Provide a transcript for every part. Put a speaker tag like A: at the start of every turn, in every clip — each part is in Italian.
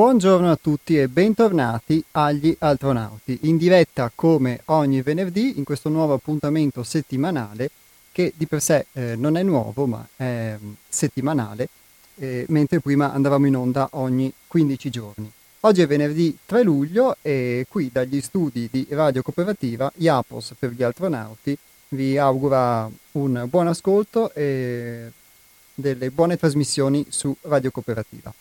A: Buongiorno a tutti e bentornati agli Altronauti, in diretta come ogni venerdì in questo nuovo appuntamento settimanale che di per sé eh, non è nuovo ma è mm, settimanale, eh, mentre prima andavamo in onda ogni 15 giorni. Oggi è venerdì 3 luglio e qui dagli studi di Radio Cooperativa IAPOS per gli Altronauti vi augura un buon ascolto e delle buone trasmissioni su Radio Cooperativa.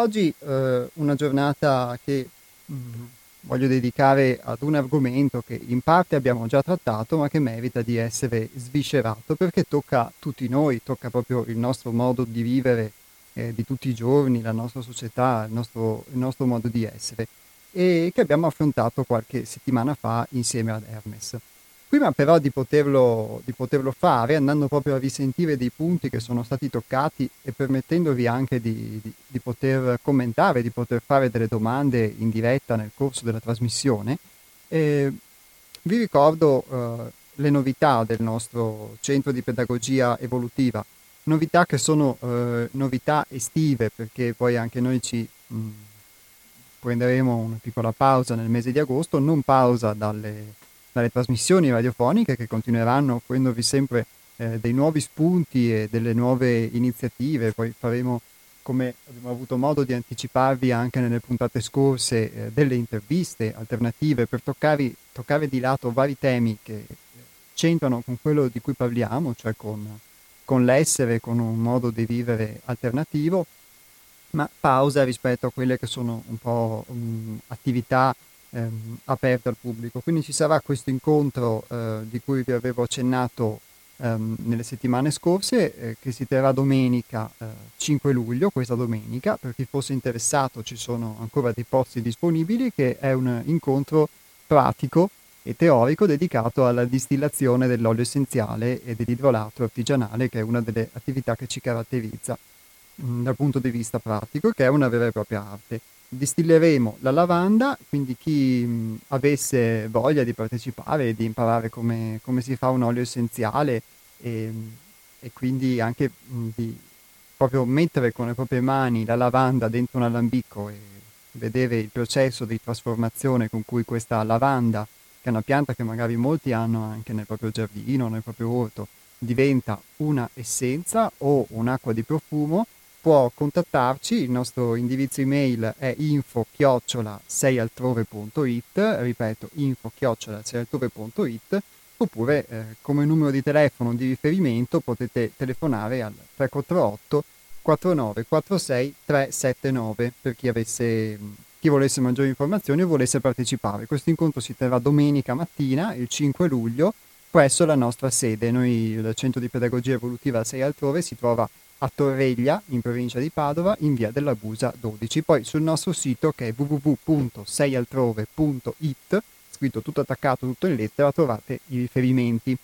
A: Oggi eh, una giornata che mh, mm, voglio dedicare ad un argomento che in parte abbiamo già trattato ma che merita di essere sviscerato perché tocca tutti noi, tocca proprio il nostro modo di vivere eh, di tutti i giorni, la nostra società, il nostro, il nostro modo di essere e che abbiamo affrontato qualche settimana fa insieme ad Hermes. Prima però di poterlo, di poterlo, fare, andando proprio a risentire dei punti che sono stati toccati e permettendovi anche di, di, di poter commentare, di poter fare delle domande in diretta nel corso della trasmissione, eh, vi ricordo eh, le novità del nostro centro di pedagogia evolutiva, novità che sono eh, novità estive perché poi anche noi ci mh, prenderemo una piccola pausa nel mese di agosto, non pausa dalle dalle trasmissioni radiofoniche che continueranno offrendovi sempre eh, dei nuovi spunti e delle nuove iniziative. Poi faremo, come abbiamo avuto modo di anticiparvi anche nelle puntate scorse, eh, delle interviste alternative per toccare, toccare, di lato vari temi che c'entrano con quello di cui parliamo, cioè con, con l'essere, con un modo di vivere alternativo, ma pausa rispetto a quelle che sono un po' um, attività ehm, aperta al pubblico. Quindi ci sarà questo incontro eh, di cui vi avevo accennato ehm, nelle settimane scorse, eh, che si terrà domenica eh, 5 luglio, questa domenica. Per chi fosse interessato ci sono ancora dei posti disponibili, che è un incontro pratico e teorico dedicato alla distillazione dell'olio essenziale e dell'idrolato artigianale, che è una delle attività che ci caratterizza mm, dal punto di vista pratico, che è una vera e propria arte distilleremo la lavanda, quindi chi mh, avesse voglia di partecipare e di imparare come, come, si fa un olio essenziale e, e quindi anche mh, di proprio mettere con le proprie mani la lavanda dentro un alambicco e vedere il processo di trasformazione con cui questa lavanda, che è una pianta che magari molti hanno anche nel proprio giardino, nel proprio orto, diventa una essenza o un'acqua di profumo, può contattarci, il nostro indirizzo email è info chiocciola seialtrove.it, ripeto info chiocciola seialtrove.it, oppure eh, come numero di telefono di riferimento potete telefonare al 348 4946 379 per chi, avesse, chi volesse maggiori informazioni o volesse partecipare. Questo incontro si terrà domenica mattina, il 5 luglio, presso la nostra sede. Noi, il Centro di Pedagogia Evolutiva 6 Altrove, si trova a Torreglia, in provincia di Padova, in via della Busa 12. Poi sul nostro sito che è www.seialtrove.it, scritto tutto attaccato, tutto in lettera, trovate i riferimenti.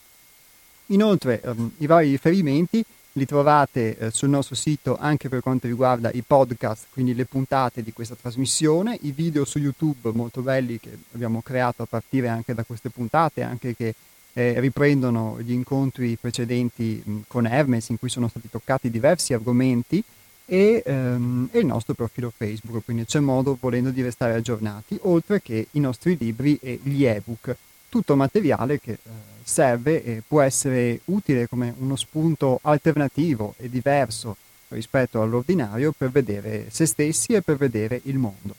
A: Inoltre ehm, i vari riferimenti li trovate eh, sul nostro sito anche per quanto riguarda i podcast, quindi le puntate di questa trasmissione, i video su YouTube molto belli che abbiamo creato a partire anche da queste puntate, anche che eh, riprendono gli incontri precedenti mh, con Hermes in cui sono stati toccati diversi argomenti e, ehm, e, il nostro profilo Facebook, quindi c'è modo volendo di restare aggiornati, oltre che i nostri libri e gli ebook, tutto materiale che eh, serve e può essere utile come uno spunto alternativo e diverso rispetto all'ordinario per vedere se stessi e per vedere il mondo.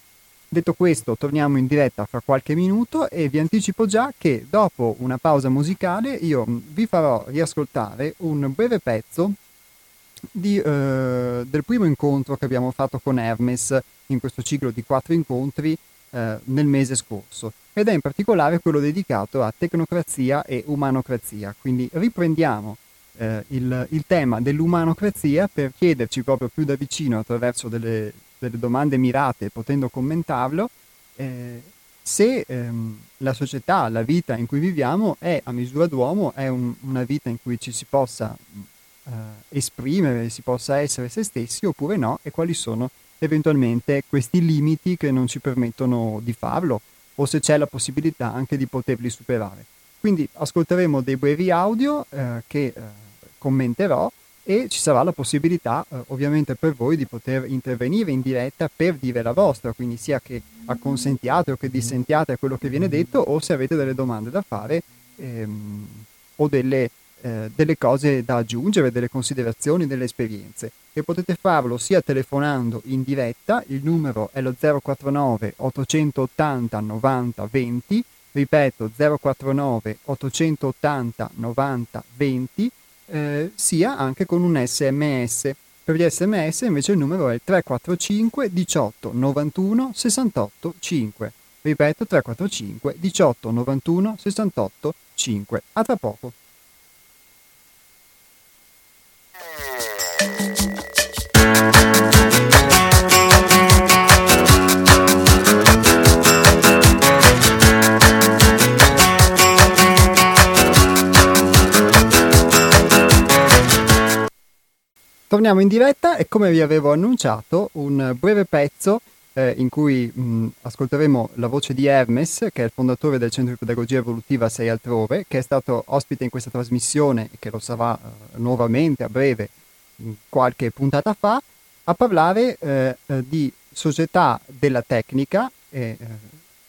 A: Detto questo, torniamo in diretta fra qualche minuto e vi anticipo già che dopo una pausa musicale io mm, vi farò riascoltare un breve pezzo di, eh, del primo incontro che abbiamo fatto con Hermes in questo ciclo di quattro incontri eh, nel mese scorso ed è in particolare quello dedicato a tecnocrazia e umanocrazia. Quindi riprendiamo eh, il, il tema dell'umanocrazia per chiederci proprio più da vicino attraverso delle delle domande mirate potendo commentarlo, eh, se ehm, la società, la vita in cui viviamo è a misura d'uomo, è un, una vita in cui ci si possa eh, esprimere, si possa essere se stessi oppure no, e quali sono eventualmente questi limiti che non ci permettono di farlo o se c'è la possibilità anche di poterli superare. Quindi ascolteremo dei brevi audio eh, che eh, commenterò e ci sarà la possibilità eh, ovviamente per voi di poter intervenire in diretta per dire la vostra, quindi sia che acconsentiate o che dissentiate a quello che viene detto o se avete delle domande da fare ehm, o delle, eh, delle cose da aggiungere, delle considerazioni, delle esperienze. E potete farlo sia telefonando in diretta, il numero è lo 049 880 90 20, ripeto 049 880 90 20, eh, sia anche con un sms. Per gli sms invece il numero è 345 18 91 68 5. Ripeto 345 18 91 68 5. A tra poco. Torniamo in diretta e come vi avevo annunciato un breve pezzo eh, in cui mh, ascolteremo la voce di Hermes, che è il fondatore del Centro di Pedagogia Evolutiva 6 Altrove, che è stato ospite in questa trasmissione e che lo sarà eh, nuovamente a breve, qualche puntata fa, a parlare eh, eh di società della tecnica, e, eh,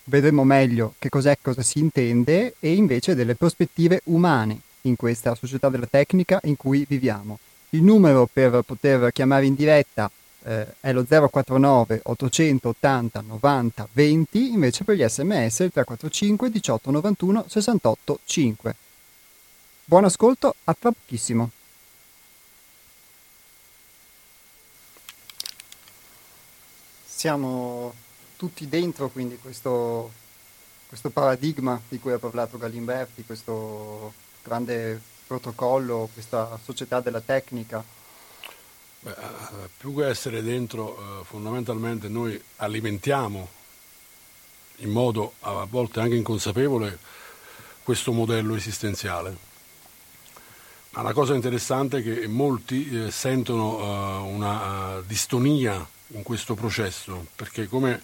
A: vedremo meglio che cos'è, cosa si intende, e invece delle prospettive umane in questa società della tecnica in cui viviamo. Il numero per poter chiamare in diretta eh, è lo 049 880 90 20, invece per gli sms il 345 18 91 68 5. Buon ascolto, a tra pochissimo. Siamo tutti dentro quindi questo, questo paradigma di cui ha parlato Galimberti, questo grande protocollo, questa società della tecnica?
B: Beh, eh, più che essere dentro, eh, fondamentalmente noi alimentiamo in modo a volte anche inconsapevole questo modello esistenziale. Ma la cosa interessante è che molti eh, sentono una distonia in questo processo, perché come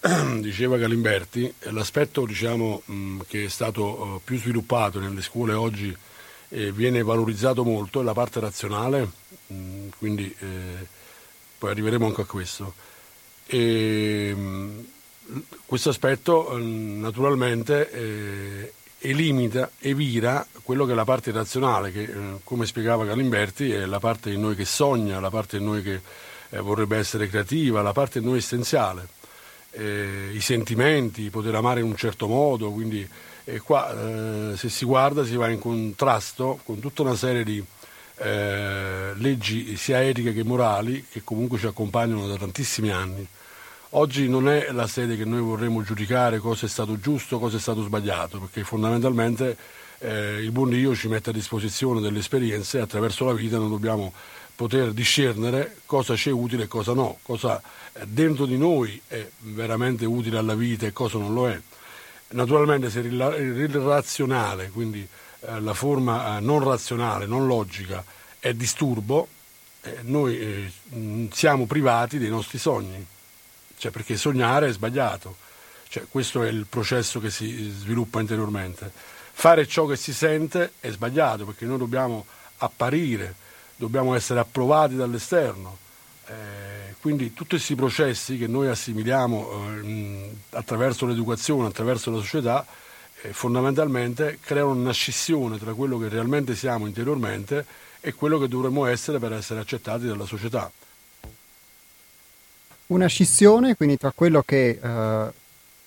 B: diceva Galimberti, l'aspetto diciamo, mh, che è stato più sviluppato nelle scuole oggi eh, viene valorizzato molto, la parte razionale, mh, mm, quindi eh, poi arriveremo anche a questo. E, mm, questo aspetto mm, naturalmente eh, elimina, evira quello che è la parte razionale, che eh, come spiegava Galimberti è la parte di noi che sogna, la parte di noi che eh, vorrebbe essere creativa, la parte di noi essenziale. Eh, i sentimenti, poter amare in un certo modo, quindi e qua eh, se si guarda si va in contrasto con tutta una serie di eh, leggi sia etiche che morali che comunque ci accompagnano da tantissimi anni. Oggi non è la sede che noi vorremmo giudicare cosa è stato giusto, cosa è stato sbagliato, perché fondamentalmente eh, il buon Dio ci mette a disposizione delle esperienze e attraverso la vita noi dobbiamo poter discernere cosa ci è utile e cosa no, cosa dentro di noi è veramente utile alla vita e cosa non lo è. Naturalmente se il razionale, quindi eh, la forma eh, non razionale, non logica, è disturbo, eh, noi siamo privati dei nostri sogni, cioè, perché sognare è sbagliato, cioè, questo è il processo che si sviluppa interiormente. Fare ciò che si sente è sbagliato perché noi dobbiamo apparire, dobbiamo essere approvati dall'esterno. Quindi tutti questi processi che noi assimiliamo eh, attraverso l'educazione, attraverso la società, eh, fondamentalmente creano una scissione tra quello che realmente siamo interiormente e quello che dovremmo essere per essere accettati dalla società.
A: Una scissione quindi tra quello che eh,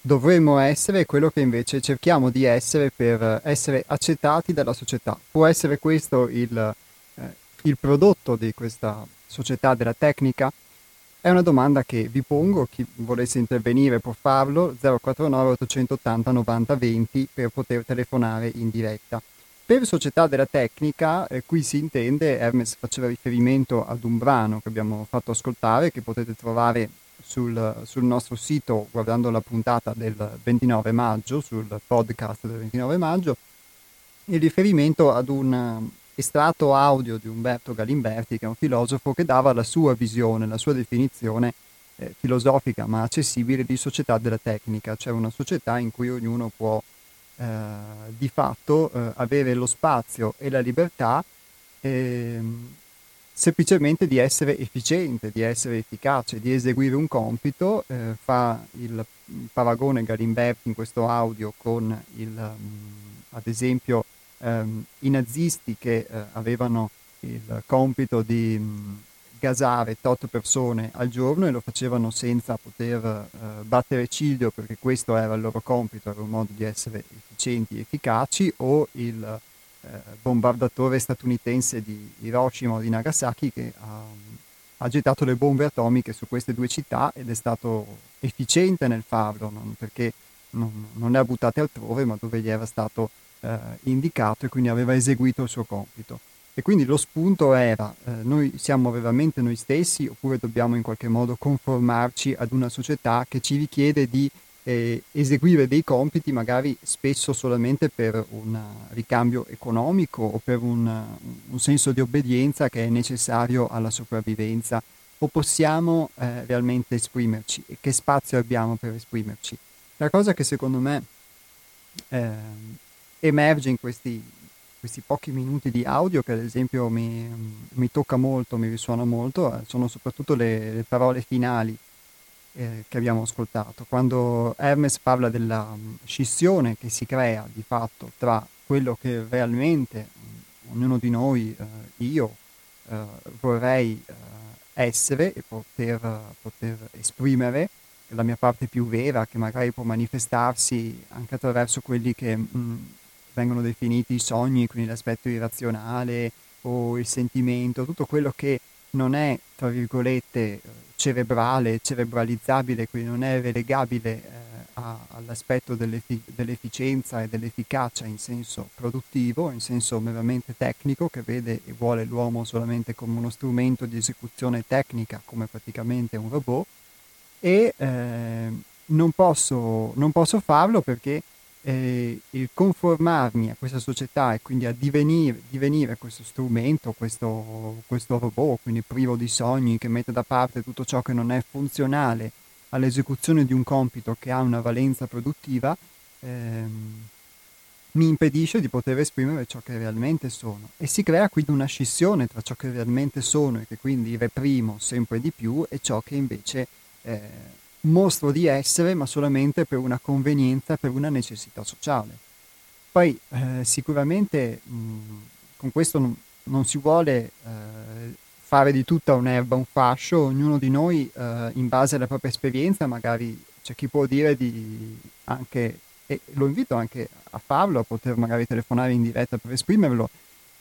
A: dovremmo essere e quello che invece cerchiamo di essere per essere accettati dalla società. Può essere questo il, eh, il prodotto di questa società della tecnica? È una domanda che vi pongo, chi volesse intervenire può farlo, 049 880 90 20 per poter telefonare in diretta. Per società della tecnica, eh, qui si intende, Hermes faceva riferimento ad un brano che abbiamo fatto ascoltare, che potete trovare sul, sul, nostro sito guardando la puntata del 29 maggio, sul podcast del 29 maggio, il riferimento ad un estratto audio di Umberto Galimberti, che è un filosofo che dava la sua visione, la sua definizione eh, filosofica ma accessibile di società della tecnica, cioè una società in cui ognuno può eh, di fatto eh, avere lo spazio e la libertà ehm, semplicemente di essere efficiente, di essere efficace, di eseguire un compito, eh, fa il paragone Galimberti in questo audio con il, um, ad esempio um, i nazisti che uh, avevano il compito di um, gasare tot persone al giorno e lo facevano senza poter uh, battere ciglio perché questo era il loro compito, era un modo di essere efficienti e efficaci o il eh, bombardatore statunitense di Hiroshima o di Nagasaki che ha, ha, gettato le bombe atomiche su queste due città ed è stato efficiente nel farlo, non, perché non, non, le ha buttate altrove, ma dove gli era stato eh, indicato e quindi aveva eseguito il suo compito. E quindi lo spunto era, eh, noi siamo veramente noi stessi oppure dobbiamo in qualche modo conformarci ad una società che ci richiede di eh, eseguire dei compiti magari spesso solamente per un ricambio economico o per un, un senso di obbedienza che è necessario alla sopravvivenza o possiamo eh, realmente esprimerci e che spazio abbiamo per esprimerci. La cosa che secondo me eh, emerge in questi, questi, pochi minuti di audio, che ad esempio mi, mi tocca molto, mi risuona molto, eh, sono soprattutto le, le parole finali eh, che abbiamo ascoltato, quando Hermes parla della um, scissione che si crea di fatto tra quello che realmente um, ognuno di noi, eh, io, eh, vorrei eh, essere e poter, poter, esprimere, la mia parte più vera, che magari può manifestarsi anche attraverso quelli che mh, mm, vengono definiti i sogni, quindi l'aspetto irrazionale o il sentimento, tutto quello che non è, tra virgolette, cerebrale, cerebralizzabile, quindi non è relegabile eh, a, all'aspetto dell'effi- dell'efficienza e dell'efficacia in senso produttivo, in senso meramente tecnico, che vede e vuole l'uomo solamente come uno strumento di esecuzione tecnica, come praticamente un robot, e eh, non, posso, non posso farlo perché eh, il conformarmi a questa società e quindi a divenire, divenire questo strumento, questo, questo, robot, quindi privo di sogni, che mette da parte tutto ciò che non è funzionale all'esecuzione di un compito che ha una valenza produttiva, ehm, mi impedisce di poter esprimere ciò che realmente sono. E si crea quindi una scissione tra ciò che realmente sono e che quindi reprimo sempre di più e ciò che invece... Eh, mostro di essere, ma solamente per una convenienza, per una necessità sociale. Poi eh, sicuramente mh, con questo non, non si vuole eh, fare di tutta un'erba un fascio, ognuno di noi eh, in base alla propria esperienza, magari c'è chi può dire di anche, e lo invito anche a farlo, a poter magari telefonare in diretta per esprimerlo,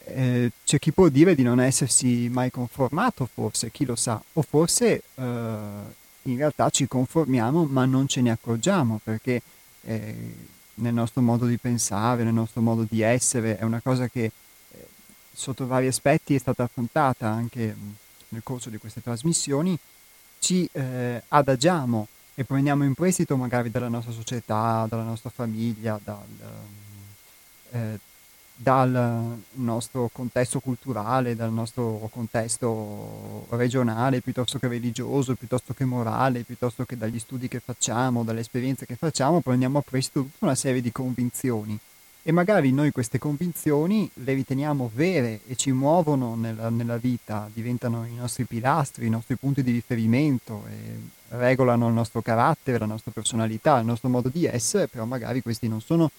A: eh, c'è chi può dire di non essersi mai conformato, forse, chi lo sa, o forse eh, in realtà ci conformiamo ma non ce ne accorgiamo perché eh, nel nostro modo di pensare, nel nostro modo di essere è una cosa che eh, sotto vari aspetti è stata affrontata anche nel corso di queste trasmissioni, ci eh, adagiamo e prendiamo in prestito magari dalla nostra società, dalla nostra famiglia, dal, eh, dal nostro contesto culturale, dal nostro contesto regionale, piuttosto che religioso, piuttosto che morale, piuttosto che dagli studi che facciamo, dalle esperienze che facciamo, prendiamo a prestito tutta una serie di convinzioni. E magari noi queste convinzioni le riteniamo vere e ci muovono nella, nella vita, diventano i nostri pilastri, i nostri punti di riferimento, regolano il nostro carattere, la nostra personalità, il nostro modo di essere, però magari questi non sono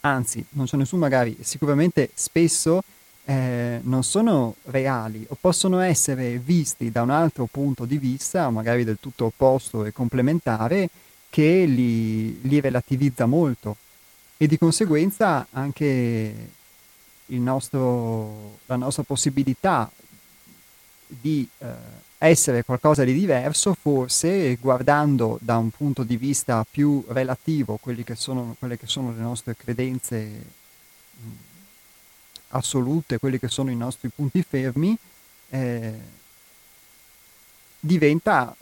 A: anzi non c'è nessun magari, sicuramente spesso eh, non sono reali o possono essere visti da un altro punto di vista, magari del tutto opposto e complementare, che li, li relativizza molto. E di conseguenza anche nostro, la nostra possibilità di eh, essere qualcosa di diverso, forse guardando da un punto di vista più relativo che sono, quelle che sono le nostre credenze mh, assolute, quelli che sono i nostri punti fermi, eh, diventa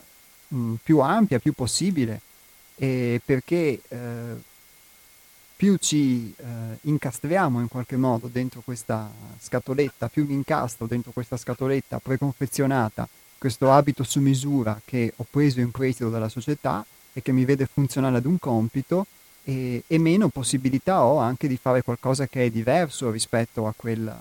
A: mh, più ampia, più possibile, eh, perché eh, più ci eh, incastriamo in qualche modo dentro questa scatoletta, più mi incastro dentro questa scatoletta preconfezionata, questo abito su misura che ho preso in prestito dalla società e che mi vede funzionale ad un compito e, e, meno possibilità ho anche di fare qualcosa che è diverso rispetto a quella,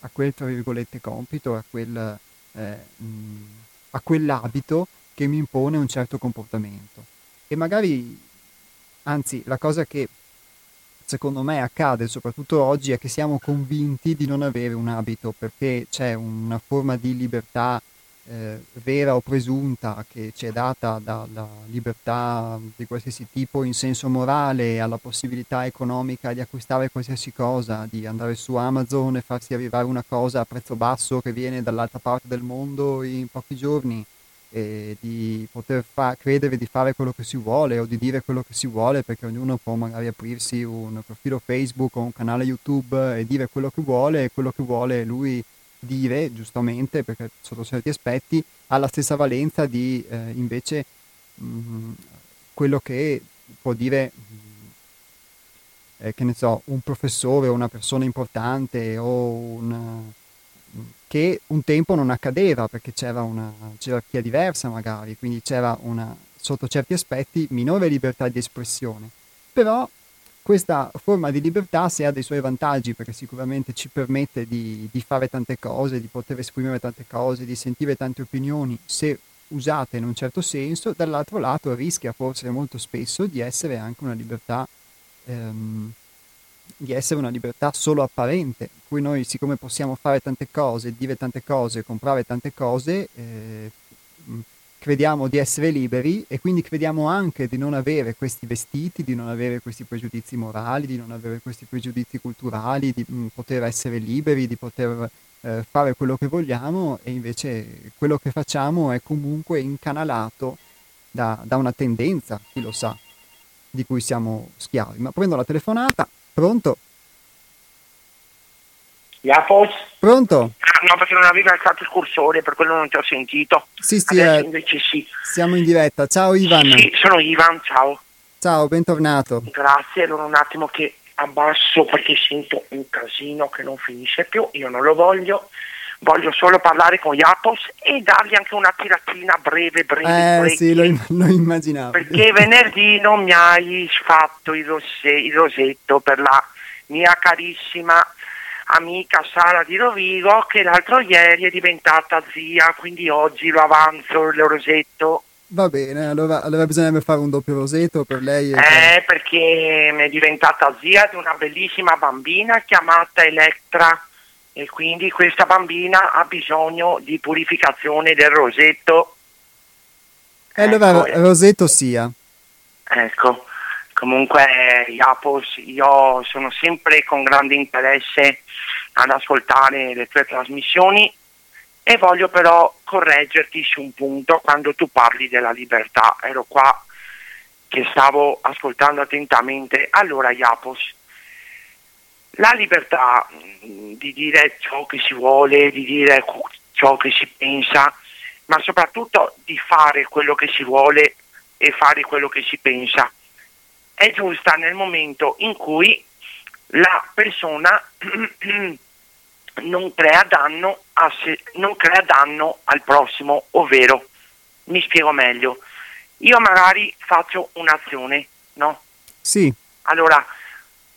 A: a quel, tra virgolette, compito, a, quel, eh, mh, a quell'abito che mi impone un certo comportamento. E magari, anzi, la cosa che secondo me accade soprattutto oggi è che siamo convinti di non avere un abito perché c'è una forma di libertà eh, vera o presunta che ci è data dalla libertà di qualsiasi tipo in senso morale, alla possibilità economica di acquistare qualsiasi cosa, di andare su Amazon e farsi arrivare una cosa a prezzo basso che viene dall'altra parte del mondo in pochi giorni e di poter fa- credere di fare quello che si vuole o di dire quello che si vuole perché ognuno può magari aprirsi un profilo Facebook o un canale YouTube e dire quello che vuole e quello che vuole lui dire giustamente perché sotto certi aspetti ha la stessa valenza di eh, invece mh, mm, quello che può dire mh, mm, eh, che ne so un professore o una persona importante o un che un tempo non accadeva perché c'era una gerarchia diversa magari, quindi c'era una, sotto certi aspetti minore libertà di espressione. Però questa forma di libertà, se ha dei suoi vantaggi, perché sicuramente ci permette di, di, fare tante cose, di poter esprimere tante cose, di sentire tante opinioni, se usate in un certo senso, dall'altro lato rischia forse molto spesso di essere anche una libertà ehm, di essere una libertà solo apparente, in cui noi siccome possiamo fare tante cose, dire tante cose, comprare tante cose, eh, crediamo di essere liberi e quindi crediamo anche di non avere questi vestiti, di non avere questi pregiudizi morali, di non avere questi pregiudizi culturali, di mh, poter essere liberi, di poter eh, fare quello che vogliamo e invece quello che facciamo è comunque incanalato da, da una tendenza, chi lo sa, di cui siamo schiavi. Ma prendo la telefonata. Pronto?
C: Jacopo?
A: Pronto?
C: Ah, no, perché non aveva alzato il cursore, per quello non ti ho sentito.
A: Sì, sì, eh, invece sì. Siamo in diretta. Ciao Ivan.
C: Sì, sono Ivan, ciao.
A: Ciao, bentornato.
C: Grazie, allora un attimo che abbasso perché sento un casino che non finisce più, io non lo voglio. Voglio solo parlare con Iapos e dargli anche una tiratina breve, breve.
A: Eh sì, lo, lo, immaginavo.
C: Perché venerdì non mi hai fatto il, rosé, il rosetto per la mia carissima amica Sara di Rovigo che l'altro ieri è diventata zia, quindi oggi lo avanzo il rosetto.
A: Va bene, allora, allora bisognerebbe fare un doppio rosetto per lei.
C: eh, perché è diventata zia di una bellissima bambina chiamata Elettra e quindi questa bambina ha bisogno di purificazione del rosetto.
A: E allora ecco, rosetto sia.
C: Ecco, comunque Iapos, io sono sempre con grande interesse ad ascoltare le tue trasmissioni e voglio però correggerti su un punto quando tu parli della libertà. Ero qua che stavo ascoltando attentamente. Allora Iapos, la libertà mm, di dire ciò che si vuole, di dire ciò che si pensa, ma soprattutto di fare quello che si vuole e fare quello che si pensa, è giusta nel momento in cui la persona non crea danno, se, non crea danno al prossimo, ovvero, mi spiego meglio, io magari faccio un'azione, no?
A: Sì.
C: Allora,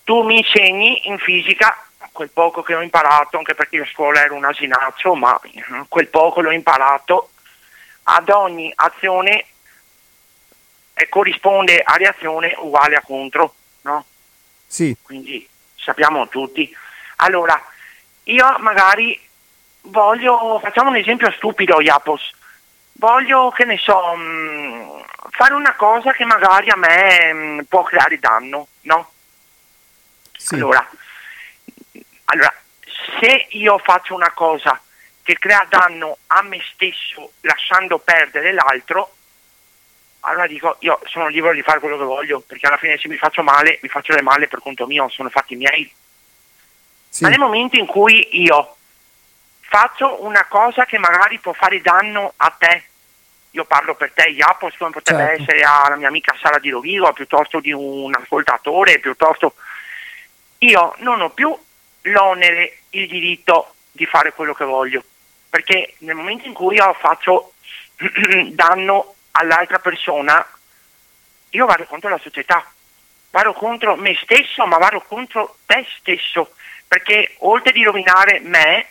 C: tu mi insegni in fisica quel poco che ho imparato, anche perché io a scuola ero un asinaccio, ma quel poco l'ho imparato, ad ogni azione eh, corrisponde a reazione uguale a contro, no?
A: Sì.
C: Quindi sappiamo tutti. Allora, io magari voglio, facciamo un esempio stupido, Iapos, voglio, che ne so, mh, mm, fare una cosa che magari a me mh, mm, può creare danno, no?
A: Sì.
C: Allora, allora, se io faccio una cosa che crea danno a me stesso lasciando perdere l'altro, allora dico io sono libero di fare quello che voglio, perché alla fine se mi faccio male, mi faccio del male per conto mio, sono fatti miei. Sì. Ma nel momento in cui io faccio una cosa che magari può fare danno a te, io parlo per te, Iapos, come potrebbe certo. essere alla mia amica Sara di Rovigo, piuttosto di un ascoltatore, piuttosto io non ho più l'onere, il diritto di fare quello che voglio, perché nel momento in cui io faccio danno all'altra persona, io vado contro la società, vado contro me stesso, ma vado contro te stesso, perché oltre di rovinare me,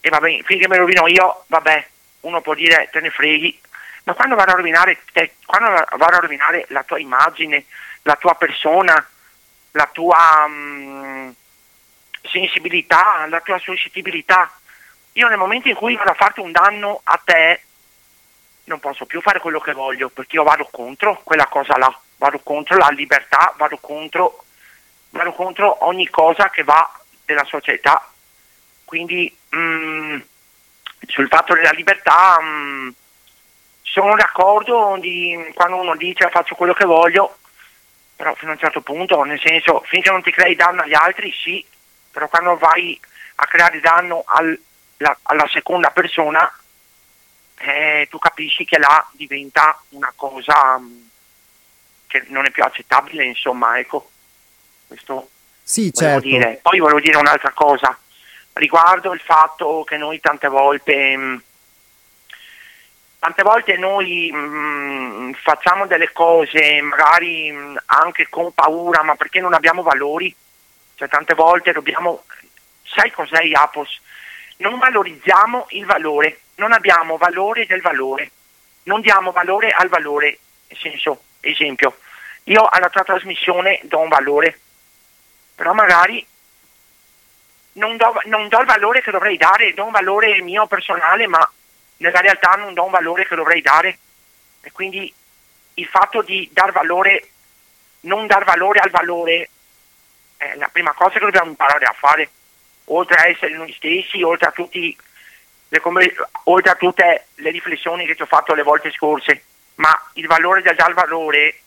C: e va bene, finché lo rovino io, vabbè, uno può dire te ne freghi, ma quando vanno a rovinare, te, quando vanno a rovinare la tua immagine, la tua persona, la tua mm, sensibilità, la tua suscettibilità, io nel momento in cui vado a farti un danno a te, non posso più fare quello che voglio, perché io vado contro quella cosa là, vado contro la libertà, vado contro, vado contro ogni cosa che va della società. Quindi mh, mm, sul fatto della libertà mh, mm, sono d'accordo di, quando uno dice faccio quello che voglio, però fino a un certo punto, nel senso finché non ti crei danno agli altri sì, però quando vai a creare danno al, la, alla seconda persona eh, tu capisci che là diventa una cosa mm, che non è più accettabile, insomma, ecco, questo
A: sì, certo.
C: dire. Poi volevo dire un'altra cosa riguardo il fatto che noi tante volte, mh, tante volte noi mh, facciamo delle cose magari mh, anche con paura, ma perché non abbiamo valori, cioè tante volte dobbiamo, sai cos'è Iapos? Non valorizziamo il valore, non abbiamo valore del valore, non diamo valore al valore, nel senso, esempio, io alla tua trasmissione do un valore, però magari non do, non do il valore che dovrei dare, do un valore mio personale, ma nella realtà non do un valore che dovrei dare. E quindi il fatto di dar valore, non dar valore al valore, è la prima cosa che dobbiamo imparare a fare, oltre a essere noi stessi, oltre a, tutti oltre a tutte le riflessioni che ti ho fatto le volte scorse, ma il valore del dar valore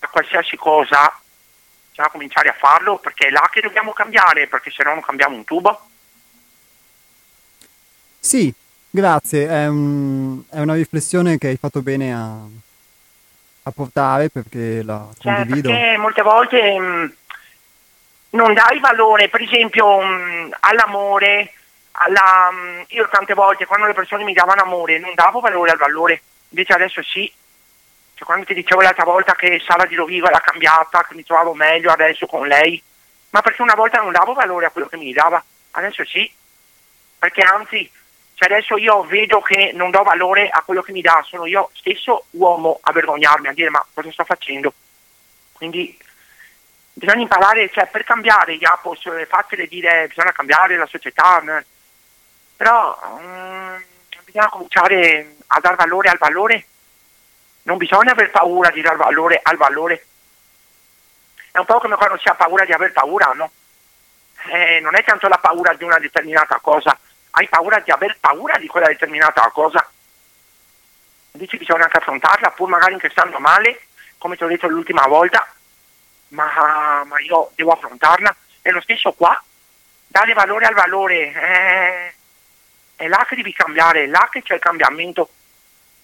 C: a qualsiasi cosa bisogna cominciare a farlo perché è là che dobbiamo cambiare, perché se no non cambiamo un tubo.
A: Sì, grazie, è, un, è una riflessione che hai fatto bene a, a portare perché la cioè, condivido.
C: Perché molte volte mh, mm, non dai valore, per esempio mh, mm, all'amore, alla, mm, io tante volte quando le persone mi davano amore non davo valore al valore, invece adesso sì, cioè, quando ti dicevo l'altra volta che Sara di Rovigo era cambiata, che mi trovavo meglio adesso con lei, ma perché una volta non davo valore a quello che mi dava, adesso sì, perché anzi, cioè adesso io vedo che non do valore a quello che mi dà, sono io stesso uomo a vergognarmi, a dire ma cosa sto facendo? Quindi bisogna imparare, cioè per cambiare Iapos è facile dire bisogna cambiare la società, però um, bisogna cominciare a dar valore al valore non bisogna aver paura di dar valore al valore. È un po' come quando si ha paura di aver paura, no? Eh, non è tanto la paura di una determinata cosa, hai paura di aver paura di quella determinata cosa. Dici bisogna anche affrontarla, pur magari anche stando male, come ti ho detto l'ultima volta, ma, ma io devo affrontarla. È lo stesso qua, dare valore al valore, eh, è là che devi cambiare, è là che c'è il cambiamento.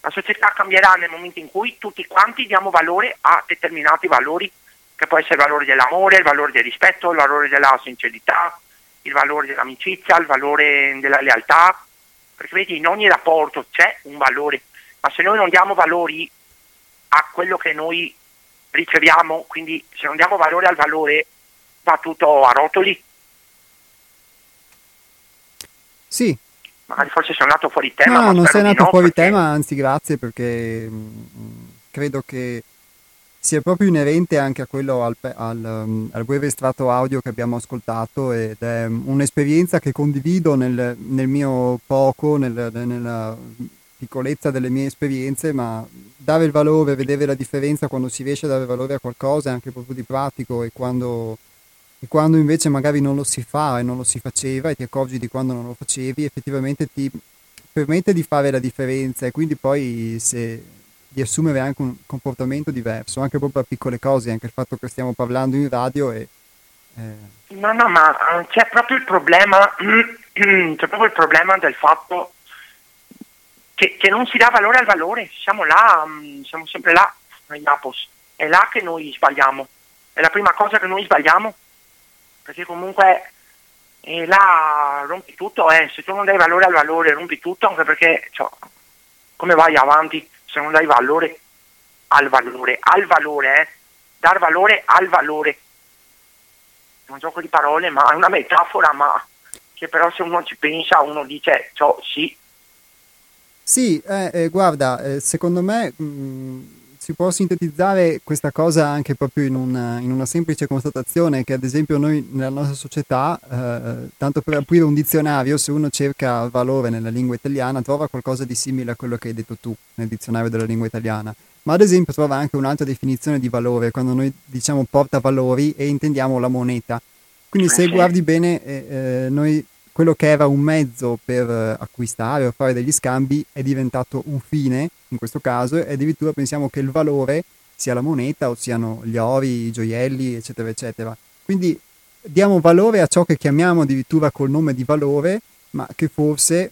C: La società cambierà nel momento in cui tutti quanti diamo valore a determinati valori, che può essere il valore dell'amore, il valore del rispetto, il valore della sincerità, il valore dell'amicizia, il valore della lealtà, perché vedi in ogni rapporto c'è un valore, ma se noi non diamo valori a quello che noi riceviamo, quindi se non diamo valore al valore va tutto a rotoli.
A: Sì,
C: magari forse sono andato fuori tema.
A: No, non sei andato no, fuori perché... tema, anzi grazie perché mh, mm, credo che sia proprio inerente anche a quello al, al, um, al, breve estratto audio che abbiamo ascoltato ed è un'esperienza che condivido nel, nel mio poco, nel, nella piccolezza delle mie esperienze, ma dare il valore, vedere la differenza quando si riesce a dare valore a qualcosa, anche proprio di pratico e quando e quando invece magari non lo si fa e non lo si faceva e ti accorgi di quando non lo facevi, effettivamente ti permette di fare la differenza e quindi poi se, di assumere anche un comportamento diverso, anche proprio a piccole cose, anche il fatto che stiamo parlando in radio e...
C: Eh... No, no, ma eh, c'è proprio il problema, c'è proprio il problema del fatto che, che, non si dà valore al valore, siamo là, mm, siamo sempre là, ai Napos, è là che noi sbagliamo, è la prima cosa che noi sbagliamo perché comunque eh, là rompi tutto, eh. se tu non dai valore al valore rompi tutto, anche perché cioè, come vai avanti se non dai valore al valore, al valore, eh. dar valore al valore. È un gioco di parole, ma è una metafora, ma che però se uno ci pensa uno dice ciò sì.
A: Sì, eh, eh, guarda, eh, secondo me mh, mm, si può sintetizzare questa cosa anche proprio in una, in una, semplice constatazione che ad esempio noi nella nostra società, eh, tanto per aprire un dizionario, se uno cerca valore nella lingua italiana trova qualcosa di simile a quello che hai detto tu nel dizionario della lingua italiana, ma ad esempio trova anche un'altra definizione di valore quando noi diciamo porta valori e intendiamo la moneta. Quindi se guardi bene, eh, eh, noi quello che era un mezzo per eh, acquistare o fare degli scambi è diventato un fine, in questo caso, e addirittura pensiamo che il valore sia la moneta o siano gli ori, i gioielli, eccetera, eccetera. Quindi diamo valore a ciò che chiamiamo addirittura col nome di valore, ma che forse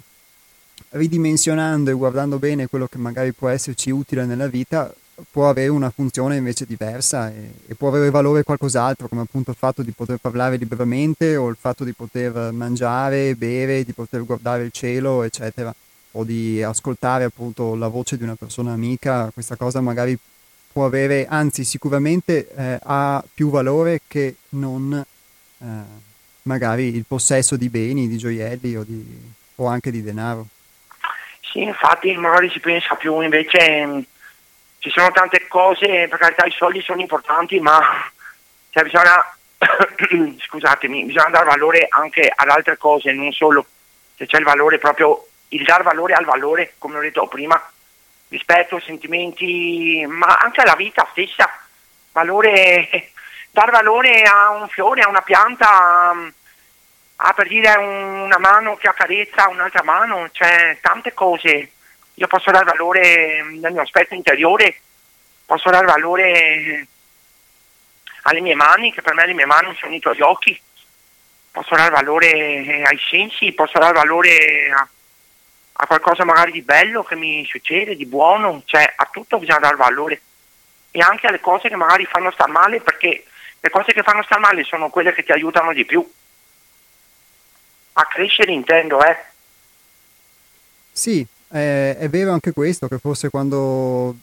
A: ridimensionando e guardando bene quello che magari può esserci utile nella vita, può avere una funzione invece diversa e, e, può avere valore qualcos'altro, come appunto il fatto di poter parlare liberamente o il fatto di poter mangiare, bere, di poter guardare il cielo, eccetera, o di ascoltare appunto la voce di una persona amica, questa cosa magari può avere, anzi sicuramente eh, ha più valore che non eh, magari il possesso di beni, di gioielli o, di, o anche di denaro.
C: Sì, infatti magari si pensa più invece ci sono tante cose, per carità i soldi sono importanti, ma cioè, bisogna, scusatemi, bisogna dare valore anche ad altre cose, non solo, se c'è il valore proprio, il dar valore al valore, come ho detto prima, rispetto, sentimenti, ma anche alla vita stessa, valore, dar valore a un fiore, a una pianta, a per dire una mano che accarezza un'altra mano, cioè tante cose io posso dare valore nel mio aspetto interiore, posso dare valore alle mie mani, che per me le mie mani sono i tuoi occhi, posso dare valore ai sensi, posso dare valore a, a qualcosa magari di bello che mi succede, di buono, cioè a tutto bisogna dare valore. E anche alle cose che magari fanno star male perché le cose che fanno star male sono quelle che ti aiutano di più. A crescere intendo eh.
A: Sì è, è vero anche questo, che forse quando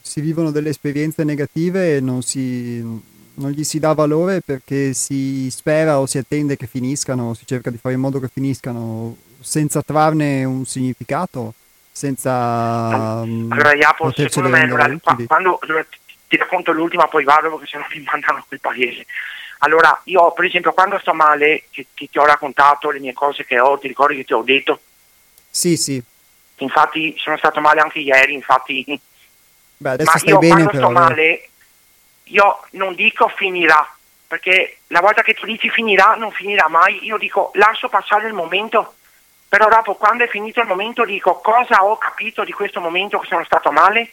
A: si vivono delle esperienze negative non, si, non gli si dà valore perché si spera o si attende che finiscano, si cerca di fare in modo che finiscano senza trarne un significato, senza
C: mm, allora, Iapo, secondo me, allora, quando allora, ti racconto l'ultima poi vado perché sennò mi mandano a quel paese. Allora, io per esempio quando sto male, che, che, ti ho raccontato le mie cose che ho, ti ricordi che ti ho detto?
A: Sì, sì
C: infatti sono stato male anche ieri, infatti...
A: Beh, adesso ma stai bene però.
C: sto male, io non dico finirà, perché la volta che tu dici finirà, non finirà mai, io dico lascio passare il momento, però dopo quando è finito il momento dico cosa ho capito di questo momento che sono stato male,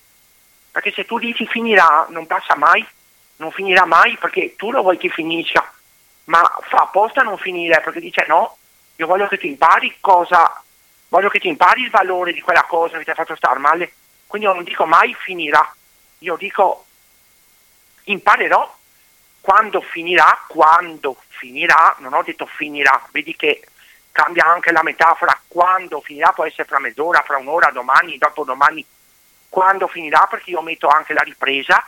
C: perché se tu dici finirà non passa mai, non finirà mai perché tu lo vuoi che finisca, ma fa apposta non finire perché dice no, io voglio che tu impari cosa voglio che ti impari il valore di quella cosa che ti ha fatto star male. Quindi io non dico mai finirà, io dico imparerò quando finirà, quando finirà, non ho detto finirà, vedi che cambia anche la metafora, quando finirà può essere fra mezz'ora, fra un'ora, domani, dopodomani, quando finirà perché io metto anche la ripresa,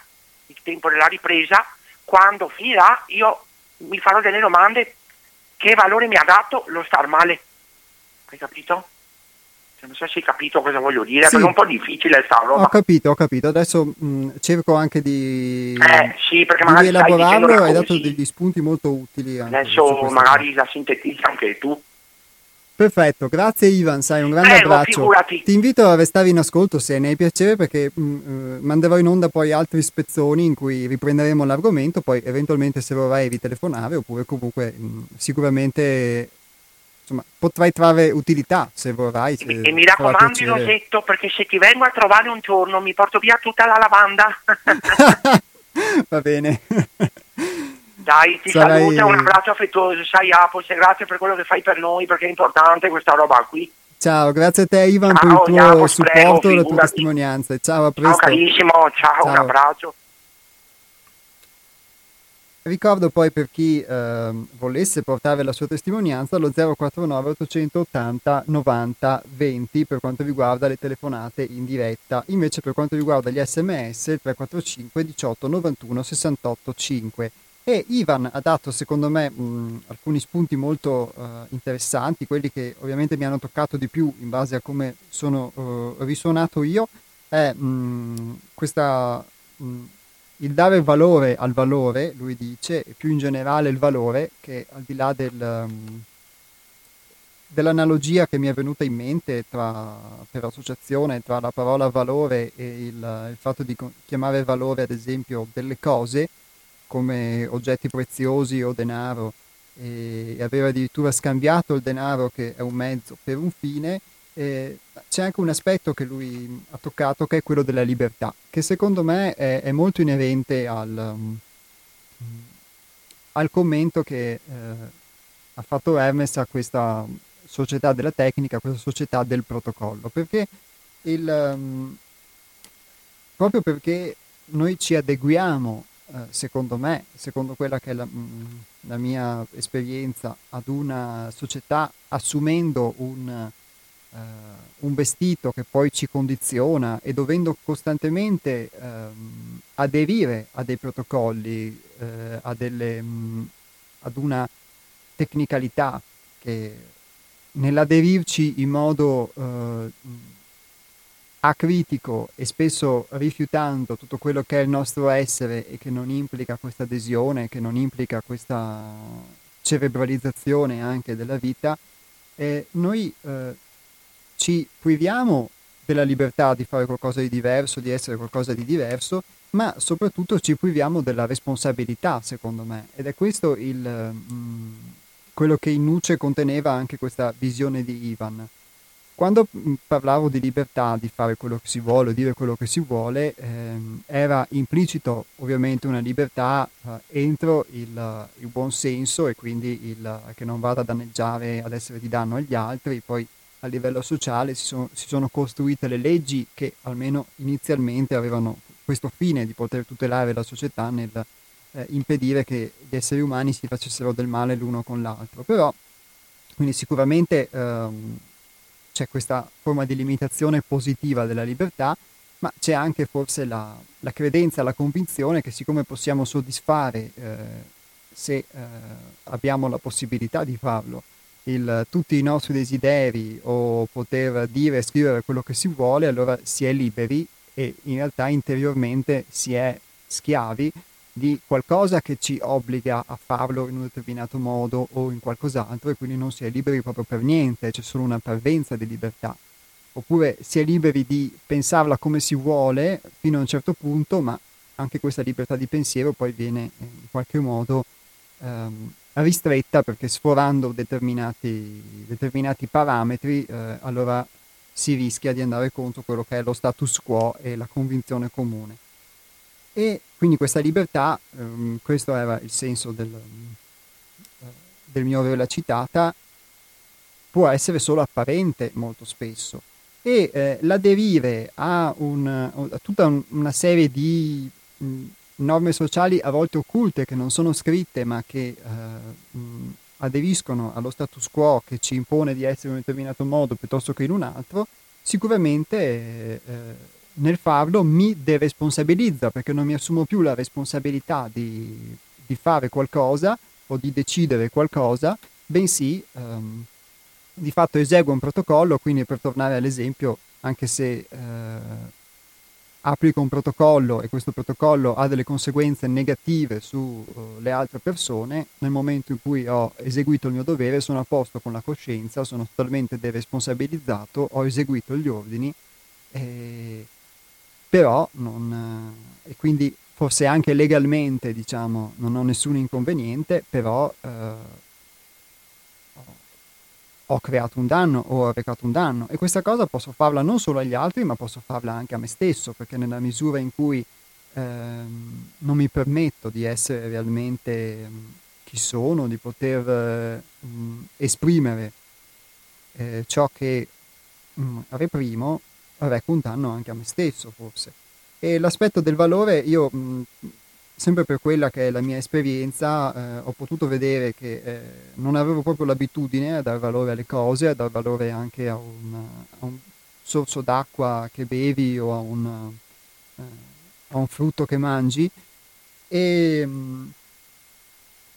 C: il tempo della ripresa, quando finirà io mi farò delle domande, che valore mi ha dato lo star male, hai capito? Non so se hai capito cosa voglio dire, sì. è un po' difficile sta roba.
A: Ho capito, ho capito. Adesso mh, mm, cerco anche di,
C: eh, sì, perché
A: di elaborarlo hai dato degli spunti molto utili.
C: Adesso magari la sintetizzi anche tu.
A: Perfetto, grazie Ivan, sai, un grande
C: Prego,
A: abbraccio.
C: Figurati.
A: Ti invito a restare in ascolto se ne hai piacere perché mh, mm, eh, manderò in onda poi altri spezzoni in cui riprenderemo l'argomento, poi eventualmente se vorrai ritelefonare oppure comunque mh, mm, sicuramente insomma, potrai trarre utilità se vorrai. Se
C: e mi raccomando, Rosetto, perché se ti vengo a trovare un giorno mi porto via tutta la lavanda.
A: Va bene.
C: Dai, ti Sarai... saluto, un abbraccio affettuoso, sai Apos, grazie per quello che fai per noi, perché è importante questa roba qui.
A: Ciao, grazie a te Ivan ciao, per il tuo Apos, supporto e la tua testimonianza. Ciao, a presto.
C: Ciao carissimo, ciao, ciao. un abbraccio.
A: Ricordo poi per chi eh, volesse portare la sua testimonianza lo 049 880 90 20 per quanto riguarda le telefonate in diretta. Invece per quanto riguarda gli sms il 345 18 91 68 5. E Ivan ha dato, secondo me, mh, alcuni spunti molto uh, interessanti, quelli che ovviamente mi hanno toccato di più in base a come sono uh, risuonato io, è mh, questa, mh, il dare valore al valore, lui dice, e più in generale il valore, che al di là del, dell'analogia che mi è venuta in mente tra, per associazione tra la parola valore e il, il fatto di chiamare valore, ad esempio, delle cose, come oggetti preziosi o denaro e aveva addirittura scambiato il denaro che è un mezzo per un fine, eh, c'è anche un aspetto che lui ha toccato che è quello della libertà, che secondo me è, è molto inerente al, um, al commento che eh, ha fatto Hermes a questa società della tecnica, a questa società del protocollo, perché il, um, proprio perché noi ci adeguiamo eh, secondo me, secondo quella che è la, mm, la, mia esperienza, ad una società assumendo un, uh, un, vestito che poi ci condiziona e dovendo costantemente um, aderire a dei protocolli, uh, a delle, um, ad una tecnicalità che nell'aderirci in modo uh, acritico e spesso rifiutando tutto quello che è il nostro essere e che non implica questa adesione, che non implica questa cerebralizzazione anche della vita, eh, noi eh, ci priviamo della libertà di fare qualcosa di diverso, di essere qualcosa di diverso, ma soprattutto ci priviamo della responsabilità, secondo me. Ed è questo il, mh, mm, quello che in Nuce conteneva anche questa visione di Ivan. Quando mm, parlavo di libertà di fare quello che si vuole, dire quello che si vuole, ehm, era implicito ovviamente una libertà eh, entro il, il, buon senso e quindi il, che non vada a danneggiare, ad essere di danno agli altri. Poi a livello sociale si sono, si sono costruite le leggi che almeno inizialmente avevano questo fine di poter tutelare la società nel eh, impedire che gli esseri umani si facessero del male l'uno con l'altro. Però, quindi sicuramente... Ehm, c'è questa forma di limitazione positiva della libertà, ma c'è anche forse la, la credenza, la convinzione che siccome possiamo soddisfare, eh, se eh, abbiamo la possibilità di farlo, il, tutti i nostri desideri o poter dire e scrivere quello che si vuole, allora si è liberi e in realtà interiormente si è schiavi di qualcosa che ci obbliga a farlo in un determinato modo o in qualcos'altro e quindi non si è liberi proprio per niente, c'è solo una parvenza di libertà. Oppure si è liberi di pensarla come si vuole fino a un certo punto, ma anche questa libertà di pensiero poi viene in qualche modo ehm, ristretta perché sforando determinati, determinati parametri eh, allora si rischia di andare contro quello che è lo status quo e la convinzione comune. E quindi questa libertà, ehm, questo era il senso del, eh, del mio averla citata, può essere solo apparente molto spesso e eh, l'aderire a, un, a tutta un, una serie di mh, norme sociali a volte occulte che non sono scritte ma che eh, aderiscono allo status quo che ci impone di essere in un determinato modo piuttosto che in un altro, sicuramente eh, nel farlo mi deresponsabilizza perché non mi assumo più la responsabilità di, di fare qualcosa o di decidere qualcosa, bensì um, di fatto eseguo un protocollo, quindi per tornare all'esempio, anche se uh, applico un protocollo e questo protocollo ha delle conseguenze negative sulle uh, altre persone, nel momento in cui ho eseguito il mio dovere sono a posto con la coscienza, sono totalmente deresponsabilizzato, ho eseguito gli ordini e però non, eh, e quindi forse anche legalmente diciamo non ho nessun inconveniente, però eh, ho creato un danno o ho arrecato un danno e questa cosa posso farla non solo agli altri ma posso farla anche a me stesso perché nella misura in cui ehm, non mi permetto di essere realmente mh, chi sono, di poter mh, esprimere eh, ciò che mh, reprimo, reco un danno anche a me stesso forse. E l'aspetto del valore, io sempre per quella che è la mia esperienza, eh, ho potuto vedere che eh, non avevo proprio l'abitudine a dar valore alle cose, a dar valore anche a un, a un sorso d'acqua che bevi o a un, eh, a un frutto che mangi. E, mh,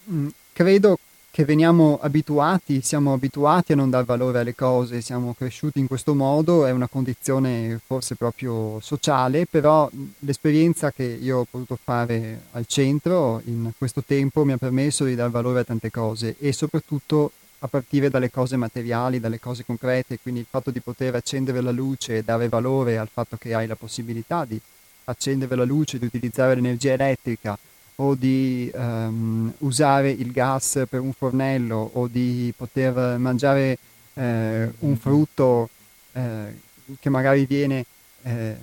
A: mh, credo che veniamo abituati, siamo abituati a non dar valore alle cose, siamo cresciuti in questo modo, è una condizione forse proprio sociale, però l'esperienza che io ho potuto fare al centro in questo tempo mi ha permesso di dar valore a tante cose e soprattutto a partire dalle cose materiali, dalle cose concrete, quindi il fatto di poter accendere la luce e dare valore al fatto che hai la possibilità di accendere la luce, di utilizzare l'energia elettrica o di um, usare il gas per un fornello o di poter mangiare eh, un frutto eh, che magari viene eh,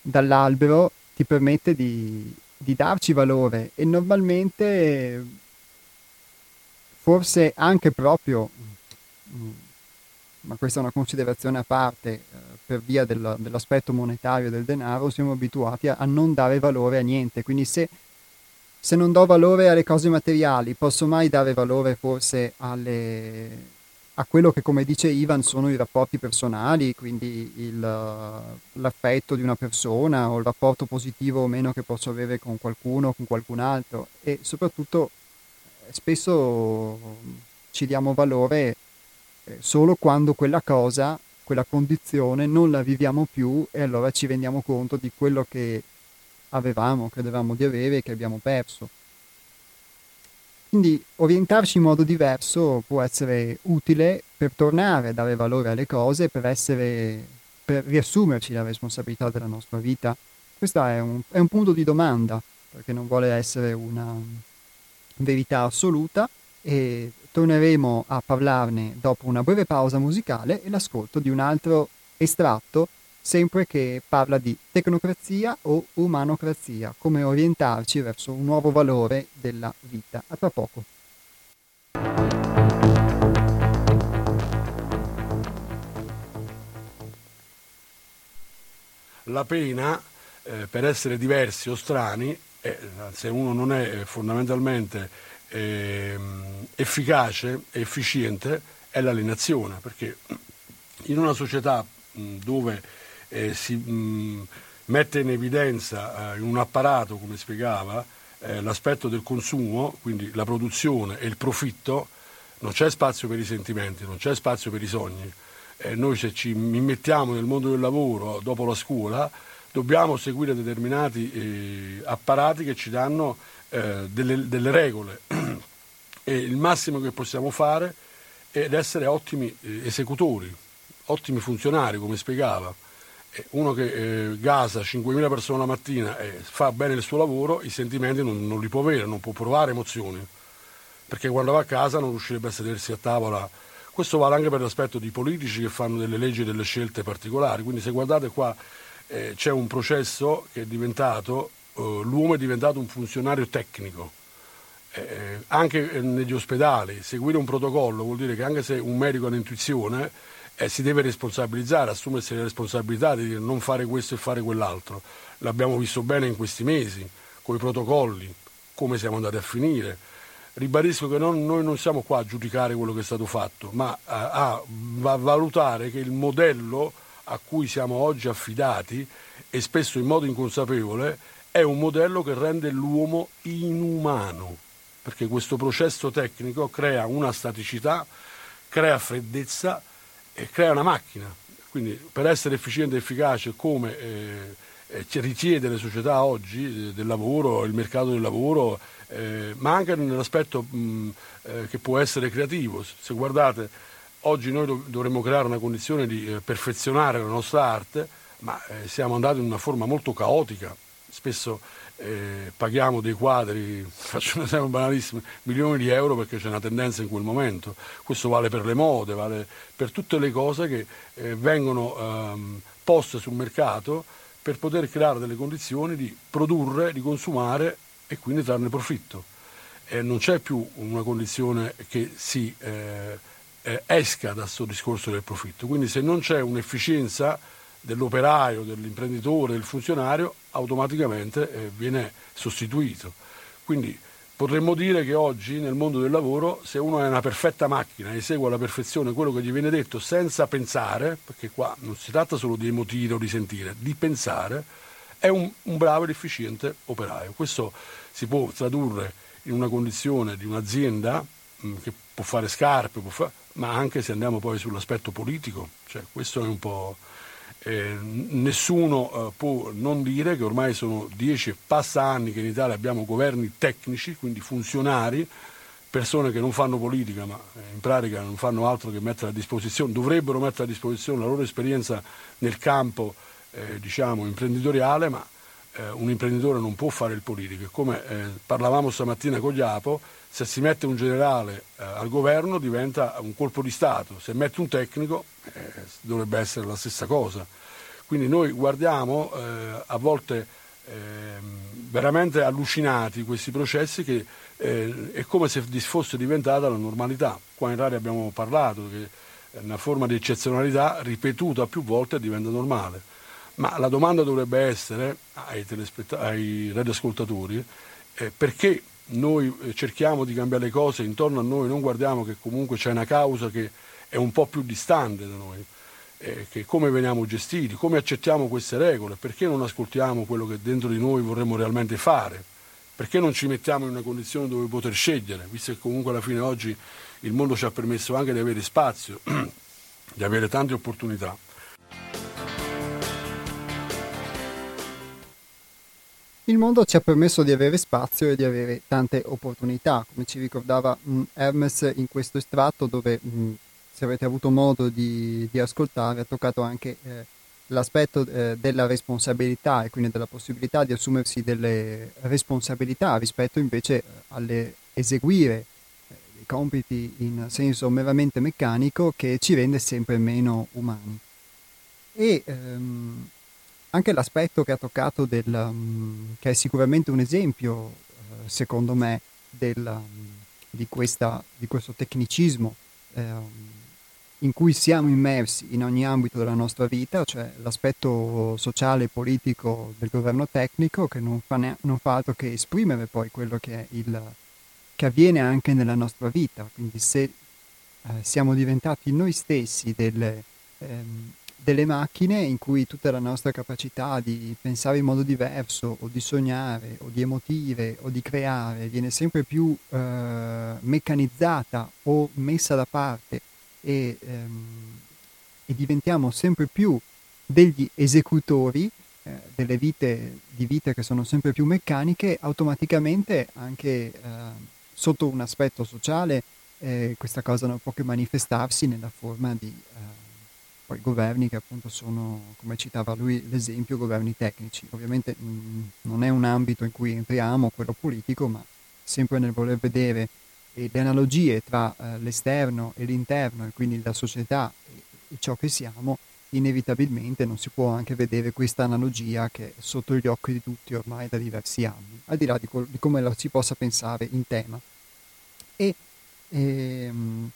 A: dall'albero ti permette di, di, darci valore. E normalmente forse anche proprio mm, ma questa è una considerazione a parte eh, per via del, dell'aspetto monetario del denaro siamo abituati a, a non dare valore a niente. Quindi se se non do valore alle cose materiali, posso mai dare valore forse alle, a quello che, come dice Ivan, sono i rapporti personali, quindi il, l'affetto di una persona o il rapporto positivo o meno che posso avere con qualcuno o con qualcun altro. E soprattutto eh, spesso ci diamo valore eh, solo quando quella cosa, quella condizione non la viviamo più e allora ci rendiamo conto di quello che avevamo, credevamo di avere e che abbiamo perso. Quindi orientarci in modo diverso può essere utile per tornare a dare valore alle cose, per, essere, per riassumerci la responsabilità della nostra vita. Questo è un, è un punto di domanda, perché non vuole essere una verità assoluta e torneremo a parlarne dopo una breve pausa musicale e l'ascolto di un altro estratto sempre che parla di tecnocrazia o umanocrazia, come orientarci verso un nuovo valore della vita. A tra poco.
B: La pena, eh, per essere diversi o strani, eh, se uno non è fondamentalmente eh, efficace e efficiente, è l'alienazione, perché in una società mh, dove eh, si mh, mette in evidenza eh, in un apparato, come spiegava, eh, l'aspetto del consumo, quindi la produzione e il profitto, non c'è spazio per i sentimenti, non c'è spazio per i sogni. Eh, noi se ci immettiamo nel mondo del lavoro dopo la scuola dobbiamo seguire determinati eh, apparati che ci danno eh, delle, delle, regole il massimo che possiamo fare è essere ottimi esecutori, ottimi funzionari, come spiegava uno che eh, gasa 5.000 persone la mattina e fa bene il suo lavoro, i sentimenti non, non, li può avere, non può provare emozioni, perché quando va a casa non riuscirebbe a sedersi a tavola. Questo vale anche per l'aspetto di politici che fanno delle leggi e delle scelte particolari, quindi se guardate qua eh, c'è un processo che è diventato, eh, l'uomo è diventato un funzionario tecnico. Eh, anche negli ospedali seguire un protocollo vuol dire che anche se un medico ha un'intuizione eh, si deve responsabilizzare, assumersi le responsabilità di dire non fare questo e fare quell'altro. L'abbiamo visto bene in questi mesi, con i protocolli, come siamo andati a finire. Ribadisco che non, noi non siamo qua a giudicare quello che è stato fatto, ma a, a, a valutare che il modello a cui siamo oggi affidati, e spesso in modo inconsapevole, è un modello che rende l'uomo inumano, perché questo processo tecnico crea una staticità, crea freddezza, crea una macchina. Quindi per essere efficiente e efficace come eh, eh, richiede le società oggi eh, del lavoro, il mercato del lavoro, eh, ma anche nell'aspetto mh, eh, che può essere creativo. Se guardate, oggi noi dov- dovremmo creare una condizione di eh, perfezionare la nostra arte, ma siamo andati in una forma molto caotica. Spesso eh, paghiamo dei quadri, faccio un esempio banalissimo, milioni di euro perché c'è una tendenza in quel momento. Questo vale per le mode, vale per tutte le cose che eh, vengono ehm, poste sul mercato per poter creare delle condizioni di produrre, di consumare e quindi trarne profitto. Eh, non c'è più una condizione che si eh, eh, esca da questo discorso del profitto. Quindi se non c'è un'efficienza dell'operaio, dell'imprenditore, del funzionario, automaticamente eh, viene sostituito. Quindi potremmo dire che oggi nel mondo del lavoro se uno è una perfetta macchina e esegue alla perfezione quello che gli viene detto senza pensare, perché qua non si tratta solo di emotire o di sentire, di pensare, è un, un bravo ed efficiente operaio. Questo si può tradurre in una condizione di un'azienda mh, che può fare scarpe, può fare, ma anche se andiamo poi sull'aspetto politico, cioè, questo è un po'... Eh, nessuno eh, può non dire che ormai sono dieci e passa anni che in Italia abbiamo governi tecnici, quindi funzionari, persone che non fanno politica ma eh, in pratica non fanno altro che mettere a disposizione, dovrebbero mettere a disposizione la loro esperienza nel campo eh, diciamo, imprenditoriale, ma eh, un imprenditore non può fare il politico. Come eh, parlavamo stamattina con Iapo, se si mette un generale eh, al governo diventa un colpo di Stato, se mette un tecnico eh, dovrebbe essere la stessa cosa. Quindi noi guardiamo a volte ehm, veramente allucinati questi processi che eh, è come se fosse diventata la normalità. Qua in radio abbiamo parlato che una forma di eccezionalità ripetuta più volte diventa normale. Ma la domanda dovrebbe essere ai, ai radioascoltatori eh, perché noi eh, cerchiamo di cambiare le cose intorno a noi, non guardiamo che comunque c'è una causa che è un po' più distante da noi, eh, che come veniamo gestiti, come accettiamo queste regole, perché non ascoltiamo quello che dentro di noi vorremmo realmente fare perché non ci mettiamo in una condizione dove poter scegliere, visto che comunque alla fine oggi il mondo ci ha permesso anche di avere spazio, di avere tante opportunità.
A: Il mondo ci ha permesso di avere spazio e di avere tante opportunità, come ci ricordava mh, mm, Hermes in questo estratto dove, mh, mm, se avete avuto modo di, di, ascoltare, ha toccato anche eh, l'aspetto eh, della responsabilità e quindi della possibilità di assumersi delle responsabilità rispetto invece eh, alle eseguire eh, compiti in senso meramente meccanico che ci rende sempre meno umani. E ehm, anche l'aspetto che ha toccato del, um, che è sicuramente un esempio, eh, secondo me, del, um, di, questa, di, questo tecnicismo ehm, in cui siamo immersi in ogni ambito della nostra vita, cioè l'aspetto sociale e politico del governo tecnico che non fa, ne- non fa altro che esprimere poi quello che, il, che, avviene anche nella nostra vita. Quindi se eh, siamo diventati noi stessi delle, ehm, delle macchine in cui tutta la nostra capacità di pensare in modo diverso o di sognare o di emotive o di creare viene sempre più eh, meccanizzata o messa da parte e, ehm, e diventiamo sempre più degli esecutori eh, delle vite di vite che sono sempre più meccaniche, automaticamente anche eh, sotto un aspetto sociale eh, questa cosa non può che manifestarsi nella forma di eh, poi governi che appunto sono, come citava lui, l'esempio governi tecnici. Ovviamente mh, mm, non è un ambito in cui entriamo, quello politico, ma sempre nel voler vedere le analogie tra eh, l'esterno e l'interno, e quindi la società e, e, ciò che siamo, inevitabilmente non si può anche vedere questa analogia che è sotto gli occhi di tutti ormai da diversi anni, al di là di, co- di come la si possa pensare in tema. E, ehm,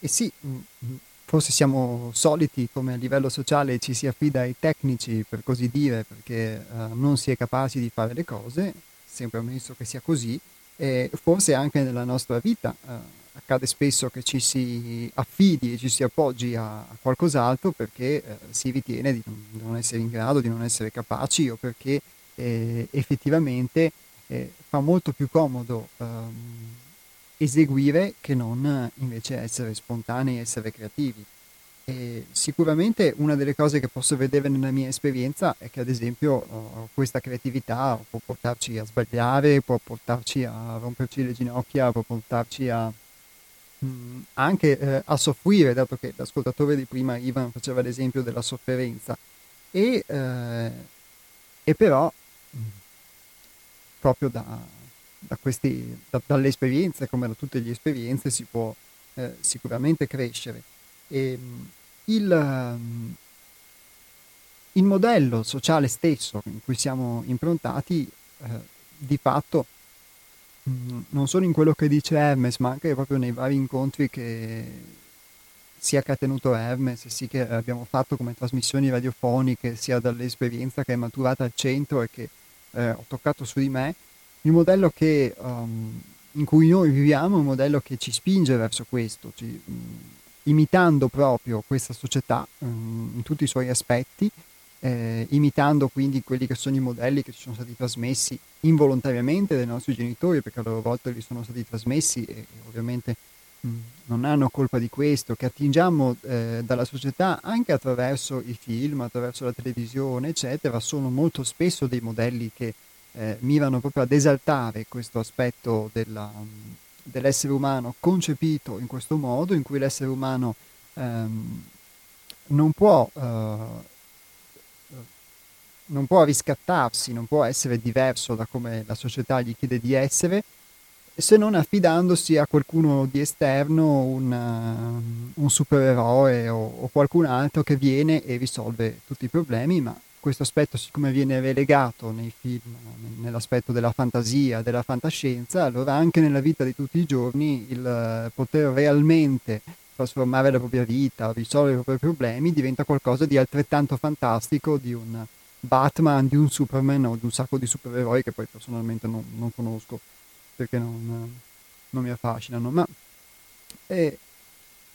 A: e sì, mm, mm, forse siamo soliti come a livello sociale ci si affida ai tecnici, per così dire, perché uh, non si è capaci di fare le cose, sempre ammesso che sia così, e forse anche nella nostra vita eh, accade spesso che ci si affidi e ci si appoggi a, a qualcos'altro perché eh, si ritiene di non, essere in grado, di non essere capaci o perché eh, effettivamente eh, fa molto più comodo ehm, eseguire che non invece essere spontanei, essere creativi. E sicuramente una delle cose che posso vedere nella mia esperienza è che ad esempio questa creatività può portarci a sbagliare, può portarci a romperci le ginocchia, può portarci a, mh, mm, anche eh, a soffrire, dato che l'ascoltatore di prima Ivan faceva l'esempio della sofferenza. E, eh, e però mh, mm, proprio da, da questi, da, dalle esperienze, come da tutte le esperienze, si può eh, sicuramente crescere. E, mm, il, ehm, il modello sociale stesso in cui siamo improntati eh, di fatto mm, non solo in quello che dice Hermes ma anche proprio nei vari incontri che sia che ha tenuto Hermes sia che abbiamo fatto come trasmissioni radiofoniche sia dall'esperienza che è maturata al centro e che eh, ho toccato su di me il modello che, um, in cui noi viviamo è un modello che ci spinge verso questo ci, mm, imitando proprio questa società um, in tutti i suoi aspetti eh, imitando quindi quelli che sono i modelli che ci sono stati trasmessi involontariamente dai nostri genitori, perché a loro volta li sono stati trasmessi e, e ovviamente mh, non hanno colpa di questo, che attingiamo eh, dalla società anche attraverso i film, attraverso la televisione, eccetera, sono molto spesso dei modelli che eh, mirano proprio ad esaltare questo aspetto della, dell'essere umano concepito in questo modo, in cui l'essere umano ehm, non può eh, non può riscattarsi, non può essere diverso da come la società gli chiede di essere, se non affidandosi a qualcuno di esterno, un, uh, un supereroe o, o, qualcun altro che viene e risolve tutti i problemi, ma questo aspetto siccome viene relegato nei film, nell'aspetto della fantasia, della fantascienza, allora anche nella vita di tutti i giorni il poter realmente trasformare la propria vita, risolvere i propri problemi diventa qualcosa di altrettanto fantastico di un Batman, di un Superman o di un sacco di supereroi che poi personalmente non, non conosco perché non, non, mi affascinano. Ma è,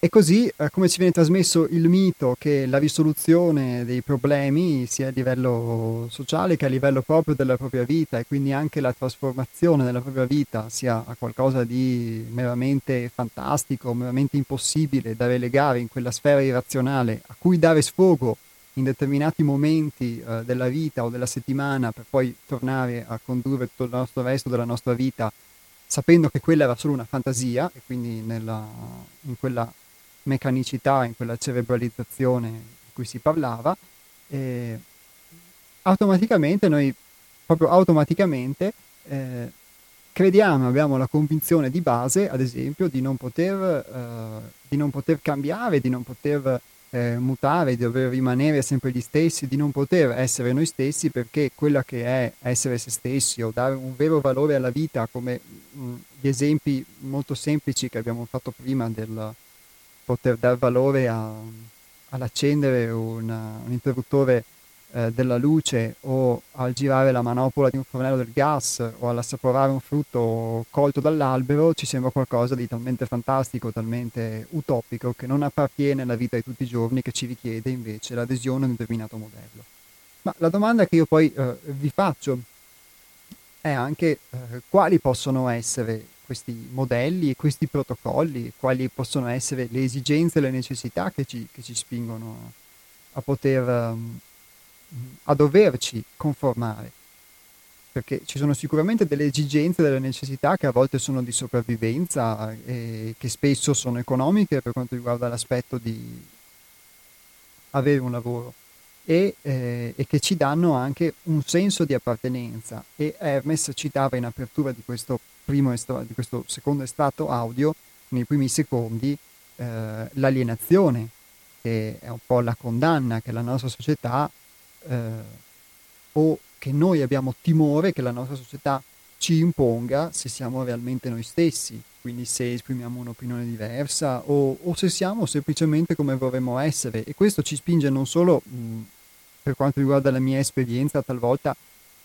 A: è così è come ci viene trasmesso il mito che la risoluzione dei problemi sia a livello sociale che a livello proprio della propria vita e quindi anche la trasformazione della propria vita sia qualcosa di meramente fantastico, meramente impossibile da relegare in quella sfera irrazionale a cui dare sfogo in determinati momenti eh, della vita o della settimana per poi tornare a condurre tutto il nostro resto della nostra vita sapendo che quella era solo una fantasia e quindi nella, in quella meccanicità, in quella cerebralizzazione di cui si parlava, eh, automaticamente noi, proprio automaticamente, eh, crediamo, abbiamo la convinzione di base, ad esempio, di non poter, eh, di non poter cambiare, di non poter eh, mutare, di dover rimanere sempre gli stessi, di non poter essere noi stessi perché quella che è essere se stessi o dare un vero valore alla vita come mh, gli esempi molto semplici che abbiamo fatto prima del poter dar valore a, all'accendere una, un interruttore eh, della luce o al girare la manopola di un fornello del gas o all'assaporare un frutto colto dall'albero ci sembra qualcosa di talmente fantastico, talmente utopico che non appartiene alla vita di tutti i giorni che ci richiede invece l'adesione a un determinato modello. Ma la domanda che io poi eh, vi faccio è anche eh, quali possono essere questi modelli e questi protocolli, quali possono essere le esigenze e le necessità che ci, che ci spingono a, poter um, a doverci conformare, perché ci sono sicuramente delle esigenze, delle necessità che a volte sono di sopravvivenza e che spesso sono economiche per quanto riguarda l'aspetto di avere un lavoro e, eh, e che ci danno anche un senso di appartenenza. E Hermes citava in apertura di questo, primo estra- di questo secondo estratto audio, nei primi secondi, eh, l'alienazione, che è un po' la condanna che la nostra società eh, o che noi abbiamo timore che la nostra società ci imponga se siamo realmente noi stessi, quindi se esprimiamo un'opinione diversa o, o se siamo semplicemente come vorremmo essere. E questo ci spinge non solo, mh, per quanto riguarda la mia esperienza, talvolta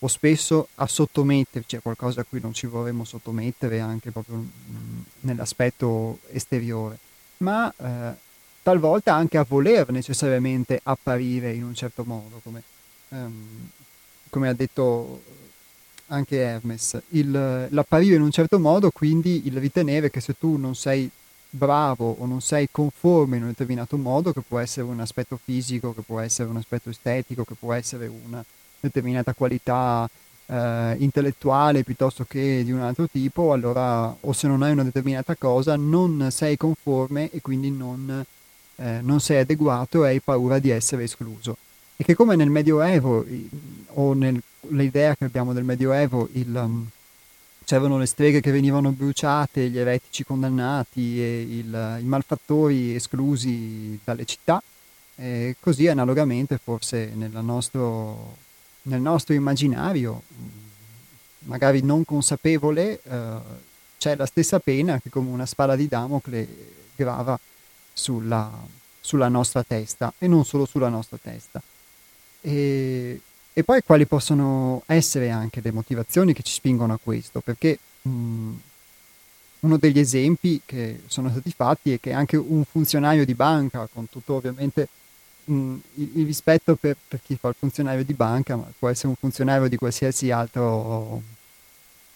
A: o spesso a sottometterci a qualcosa a cui non ci vorremmo sottomettere anche proprio mh, nell'aspetto esteriore, ma eh, talvolta anche a voler necessariamente apparire in un certo modo, come, um, come ha detto anche Hermes, il, l'apparire in un certo modo, quindi il ritenere che se tu non sei bravo o non sei conforme in un determinato modo, che può essere un aspetto fisico, che può essere un aspetto estetico, che può essere una determinata qualità eh, intellettuale piuttosto che di un altro tipo, allora o se non hai una determinata cosa non sei conforme e quindi non, eh, non sei adeguato e hai paura di essere escluso. E che come nel Medioevo o nell'idea che abbiamo del Medioevo il, um, c'erano le streghe che venivano bruciate, gli eretici condannati e il, i malfattori esclusi dalle città, e così analogamente forse nostro, nel nostro immaginario, magari non consapevole, eh, c'è la stessa pena che come una spada di Damocle grava sulla, sulla nostra testa e non solo sulla nostra testa. E, e poi quali possono essere anche le motivazioni che ci spingono a questo, perché mh, uno degli esempi che sono stati fatti è che anche un funzionario di banca, con tutto ovviamente mh, il, rispetto per, per, chi fa il funzionario di banca, ma può essere un funzionario di qualsiasi altro,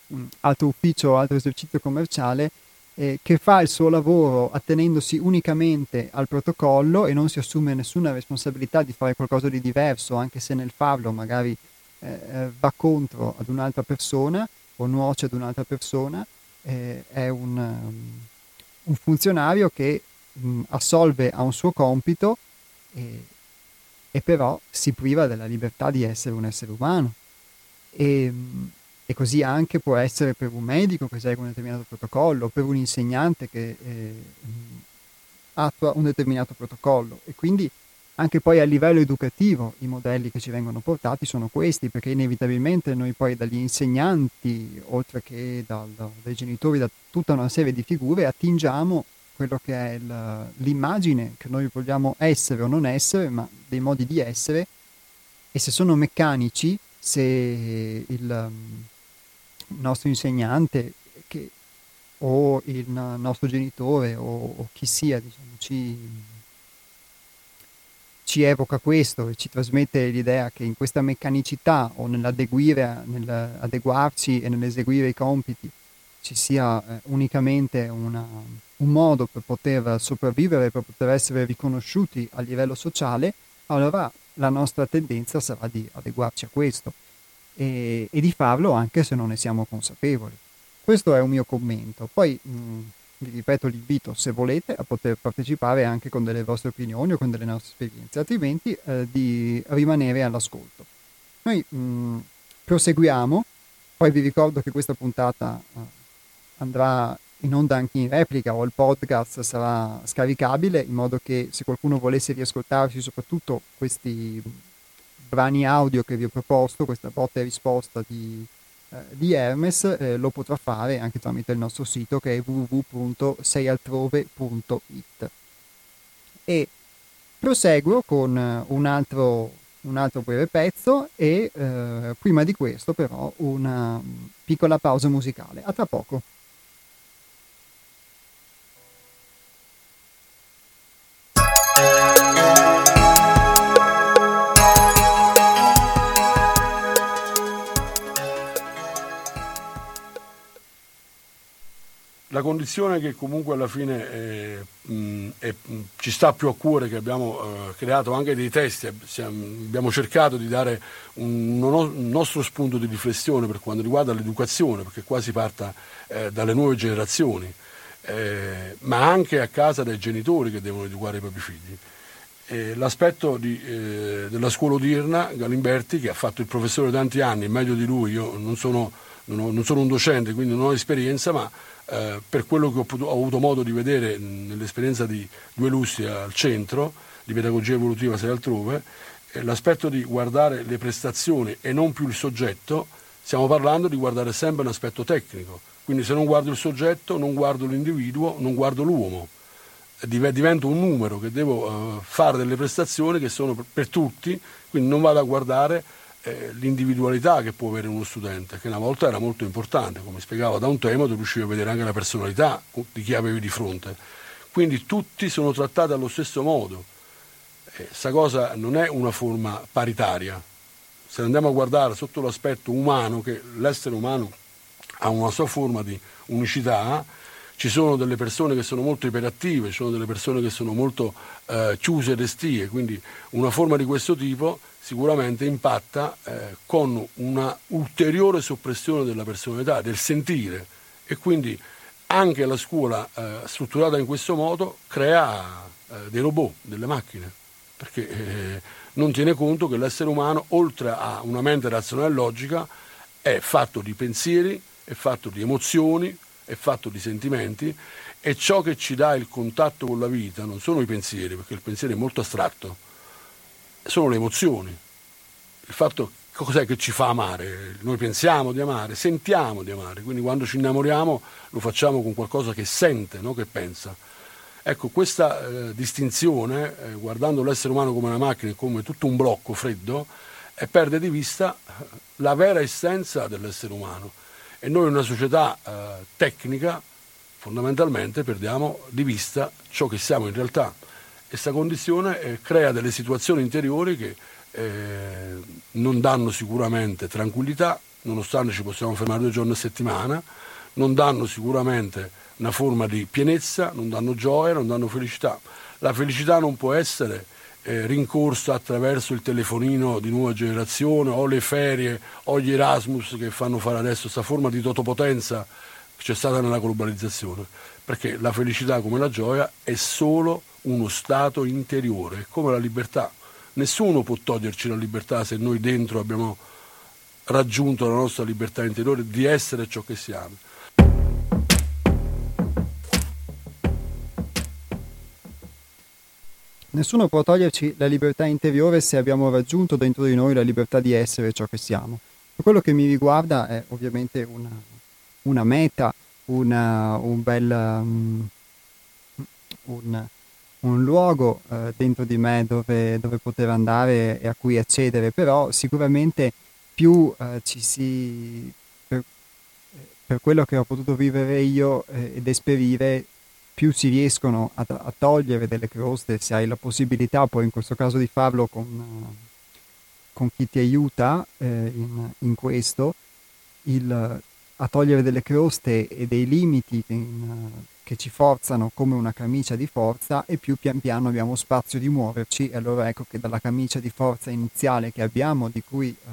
A: mh, altro ufficio o altro esercizio commerciale, eh, che fa il suo lavoro attenendosi unicamente al protocollo e non si assume nessuna responsabilità di fare qualcosa di diverso, anche se nel farlo magari eh, eh va contro ad un'altra persona o nuoce ad un'altra persona, eh, è un, um, un, funzionario che mh, assolve a un suo compito e, e, però si priva della libertà di essere un essere umano. E, e così anche può essere per un medico che segue un determinato protocollo, per un insegnante che eh, attua un determinato protocollo. E quindi anche poi a livello educativo i modelli che ci vengono portati sono questi, perché inevitabilmente noi poi dagli insegnanti, oltre che dal, dai genitori, da tutta una serie di figure, attingiamo quello che è il, l'immagine che noi vogliamo essere o non essere, ma dei modi di essere, e se sono meccanici, se il, nostro insegnante che, o il nostro genitore o, o chi sia diciamo, ci, ci, evoca questo e ci trasmette l'idea che in questa meccanicità o nell'adeguarci e nell'eseguire i compiti ci sia eh, unicamente una, un modo per poter sopravvivere, per poter essere riconosciuti a livello sociale, allora la nostra tendenza sarà di adeguarci a questo e, e, di farlo anche se non ne siamo consapevoli. Questo è un mio commento. Poi mh, vi ripeto l'invito, se volete, a poter partecipare anche con delle vostre opinioni o con delle nostre esperienze, altrimenti eh, di rimanere all'ascolto. Noi mh, proseguiamo, poi vi ricordo che questa puntata eh, andrà in onda anche in replica o il podcast sarà scaricabile in modo che se qualcuno volesse riascoltarsi soprattutto questi brani audio che vi ho proposto, questa botta e risposta di, eh, di Hermes, eh, lo potrà fare anche tramite il nostro sito che è www.seialtrove.it. E proseguo con un altro, un altro breve pezzo e eh, prima di questo però una piccola pausa musicale. A tra poco.
B: La condizione che comunque alla fine è, mh, è, mh, ci sta più a cuore, che abbiamo uh, creato anche dei testi, siamo, abbiamo cercato di dare un, un, nostro spunto di riflessione per quanto riguarda l'educazione, perché qua si parta eh, dalle nuove generazioni, eh, ma anche a casa dai genitori che devono educare i propri figli. Eh, l'aspetto di, eh, della scuola odierna, Galimberti, che ha fatto il professore tanti anni, meglio di lui, io non sono, non ho, non sono un docente, quindi non ho esperienza, ma eh, per quello che ho, potuto, ho, avuto modo di vedere nell'esperienza di Due Lussi al centro di pedagogia evolutiva sei altrove, eh, l'aspetto di guardare le prestazioni e non più il soggetto, stiamo parlando di guardare sempre un aspetto tecnico. Quindi se non guardo il soggetto, non guardo l'individuo, non guardo l'uomo. Divento un numero che devo uh, fare delle prestazioni che sono per tutti, quindi non vado a guardare eh, l'individualità che può avere uno studente, che una volta era molto importante, come spiegavo da un tema, tu riuscivi a vedere anche la personalità di chi avevi di fronte. Quindi tutti sono trattati allo stesso modo. Questa eh, cosa non è una forma paritaria. Se andiamo a guardare sotto l'aspetto umano, che l'essere umano ha una sua forma di unicità, ci sono delle persone che sono molto iperattive, ci sono delle persone che sono molto eh, chiuse e restie, quindi una forma di questo tipo sicuramente impatta eh, con una ulteriore soppressione della personalità, del sentire. E quindi anche la scuola eh, strutturata in questo modo crea eh, dei robot, delle macchine, perché eh, non tiene conto che l'essere umano, oltre a una mente razionale e logica, è fatto di pensieri, è fatto di emozioni, è fatto di sentimenti e ciò che ci dà il contatto con la vita non sono i pensieri, perché il pensiero è molto astratto, sono le emozioni. Il fatto cos'è che ci fa amare? Noi pensiamo di amare, sentiamo di amare, quindi quando ci innamoriamo lo facciamo con qualcosa che sente, no? che pensa. Ecco, questa eh, distinzione, eh, guardando l'essere umano come una macchina, come tutto un blocco freddo, eh, perde di vista la vera essenza dell'essere umano. E noi in una società eh, tecnica fondamentalmente perdiamo di vista ciò che siamo in realtà questa condizione eh, crea delle situazioni interiori che eh, non danno sicuramente tranquillità, nonostante ci possiamo fermare due giorni a settimana, non danno sicuramente una forma di pienezza, non danno gioia, non danno felicità. La felicità non può essere eh, rincorsa attraverso il telefonino di nuova generazione o le ferie o gli Erasmus che fanno fare adesso questa forma di totopotenza che c'è stata nella globalizzazione, perché la felicità come la gioia è solo uno stato interiore, come la libertà. Nessuno può toglierci la libertà se noi dentro abbiamo raggiunto la nostra libertà interiore di essere ciò che siamo.
A: Nessuno può toglierci la libertà interiore se abbiamo raggiunto dentro di noi la libertà di essere ciò che siamo. Per quello che mi riguarda è ovviamente una, una meta, una, un bel um, un, un, luogo uh, dentro di me dove, dove, poter andare e a cui accedere, però sicuramente più uh, ci si per, per, quello che ho potuto vivere io eh, ed esperire più si riescono a, a, togliere delle croste, se hai la possibilità poi in questo caso di farlo con, con chi ti aiuta eh, in, in, questo, il, a togliere delle croste e dei limiti in, che ci forzano come una camicia di forza e più pian piano abbiamo spazio di muoverci e allora ecco che dalla camicia di forza iniziale che abbiamo, di cui eh,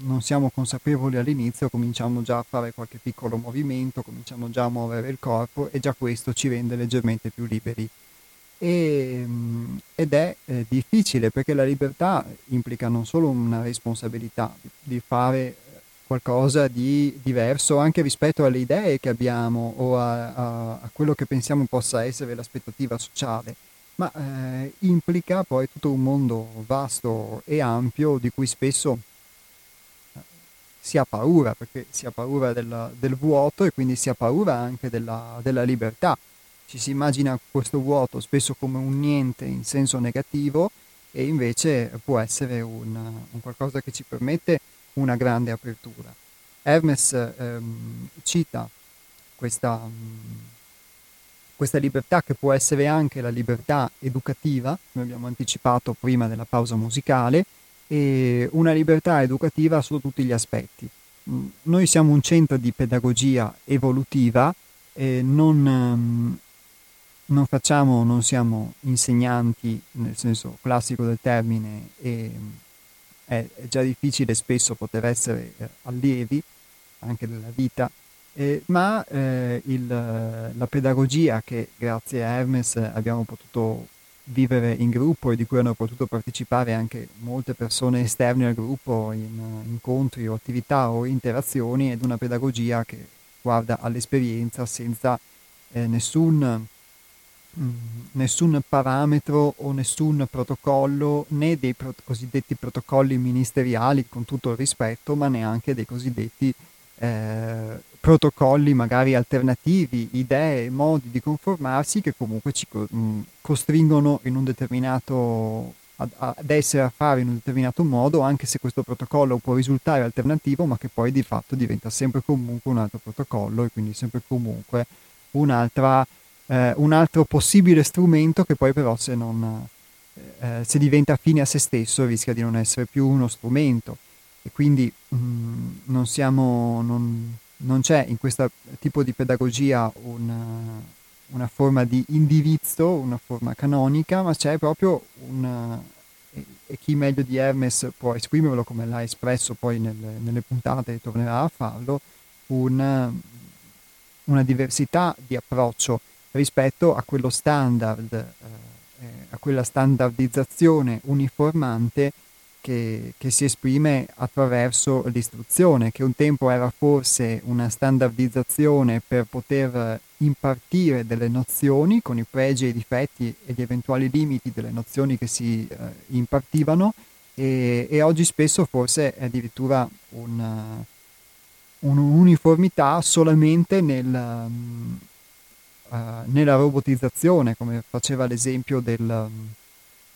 A: non siamo consapevoli all'inizio, cominciamo già a fare qualche piccolo movimento, cominciamo già a muovere il corpo e già questo ci rende leggermente più liberi. E, mm, ed è eh, difficile perché la libertà implica non solo una responsabilità di fare qualcosa di diverso anche rispetto alle idee che abbiamo o a, a, a quello che pensiamo possa essere l'aspettativa sociale, ma eh, implica poi tutto un mondo vasto e ampio di cui spesso eh, si ha paura, perché si ha paura del, del, vuoto e quindi si ha paura anche della, della, libertà. Ci si immagina questo vuoto spesso come un niente in senso negativo e invece può essere un, un qualcosa che ci permette una grande apertura. Hermes ehm, cita questa, questa libertà che può essere anche la libertà educativa, come abbiamo anticipato prima della pausa musicale, e una libertà educativa su tutti gli aspetti. Mm, noi siamo un centro di pedagogia evolutiva, non, mm, non facciamo, non siamo insegnanti nel senso classico del termine e è, già difficile spesso poter essere eh, allievi anche della vita, eh, ma eh, il, la pedagogia che grazie a Hermes abbiamo potuto vivere in gruppo e di cui hanno potuto partecipare anche molte persone esterne al gruppo in uh, incontri o attività o interazioni ed una pedagogia che guarda all'esperienza senza eh, nessun nessun parametro o nessun protocollo né dei pro- cosiddetti protocolli ministeriali con tutto il rispetto ma neanche dei cosiddetti eh, protocolli magari alternativi, idee, modi di conformarsi che comunque ci co- mm, costringono in un determinato ad, ad essere a fare in un determinato modo anche se questo protocollo può risultare alternativo ma che poi di fatto diventa sempre comunque un altro protocollo e quindi sempre comunque un'altra eh, un altro possibile strumento che poi però se, non, eh, se diventa fine a se stesso rischia di non essere più uno strumento. E quindi mh, mm, non, siamo, non, non, c'è in questo tipo di pedagogia una, una, forma di indirizzo, una forma canonica, ma c'è proprio una, e, e chi meglio di Hermes può esprimerlo come l'ha espresso poi nelle, nelle puntate e tornerà a farlo, una, una diversità di approccio rispetto a quello standard, eh, a quella standardizzazione uniformante che, che, si esprime attraverso l'istruzione, che un tempo era forse una standardizzazione per poter impartire delle nozioni con i pregi e i difetti e gli eventuali limiti delle nozioni che si eh, impartivano e, e, oggi spesso forse è addirittura una, un'uniformità solamente nel, um, uh, nella robotizzazione, come faceva l'esempio del,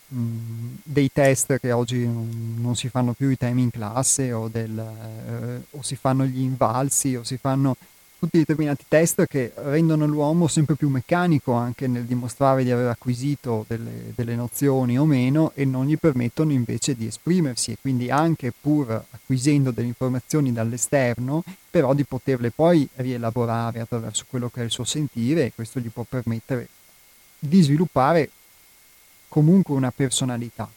A: um, dei test che oggi non, non, si fanno più i temi in classe o, del, uh, o si fanno gli invalsi o si fanno tutti determinati test che rendono l'uomo sempre più meccanico anche nel dimostrare di aver acquisito delle, delle, nozioni o meno e non gli permettono invece di esprimersi e quindi anche pur acquisendo delle informazioni dall'esterno, però di poterle poi rielaborare attraverso quello che è il suo sentire e questo gli può permettere di sviluppare comunque una personalità.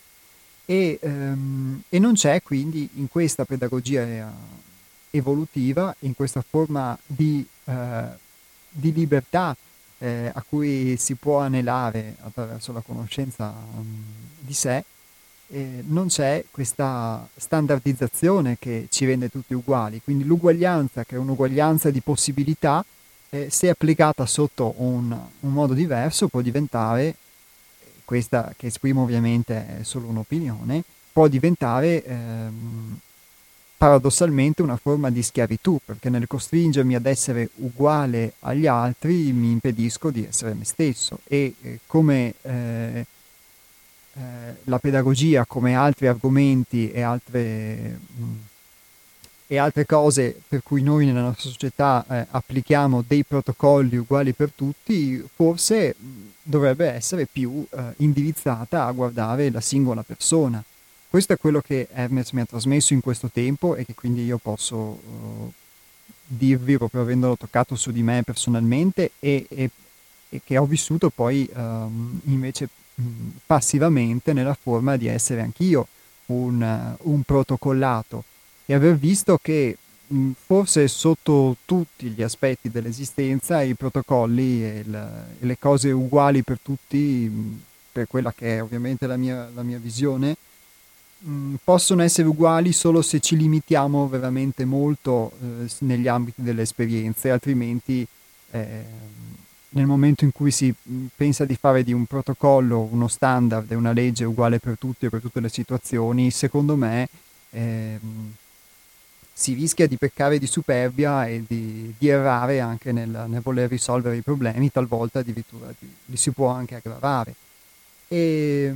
A: E, um, e non c'è quindi in questa pedagogia evolutiva, in questa forma di, eh, di libertà eh, a cui si può anelare attraverso la conoscenza um, di sé, eh, non c'è questa standardizzazione che ci rende tutti uguali. Quindi l'uguaglianza, che è un'uguaglianza di possibilità, eh, se applicata sotto un, un, modo diverso, può diventare, questa che esprimo ovviamente è solo un'opinione, può diventare ehm, paradossalmente una forma di schiavitù, perché nel costringermi ad essere uguale agli altri mi impedisco di essere me stesso. E eh, come eh, eh, la pedagogia, come altri argomenti e altre, mh, mm, e altre cose per cui noi nella nostra società eh, applichiamo dei protocolli uguali per tutti, forse mm, dovrebbe essere più eh, indirizzata a guardare la singola persona questo è quello che Hermes mi ha trasmesso in questo tempo e che quindi io posso uh, dirvi proprio avendolo toccato su di me personalmente e, e, e che ho vissuto poi um, invece passivamente nella forma di essere anch'io un, uh, un protocollato e aver visto che mh, forse sotto tutti gli aspetti dell'esistenza i protocolli e, il, e le cose uguali per tutti, mh, per quella che è ovviamente la mia, la mia visione, mm, possono essere uguali solo se ci limitiamo veramente molto eh, negli ambiti delle esperienze, altrimenti eh, nel momento in cui si mm, pensa di fare di un protocollo uno standard e una legge uguale per tutti e per tutte le situazioni, secondo me eh, si rischia di peccare di superbia e di, di errare anche nel, nel, voler risolvere i problemi, talvolta addirittura li si può anche aggravare. E,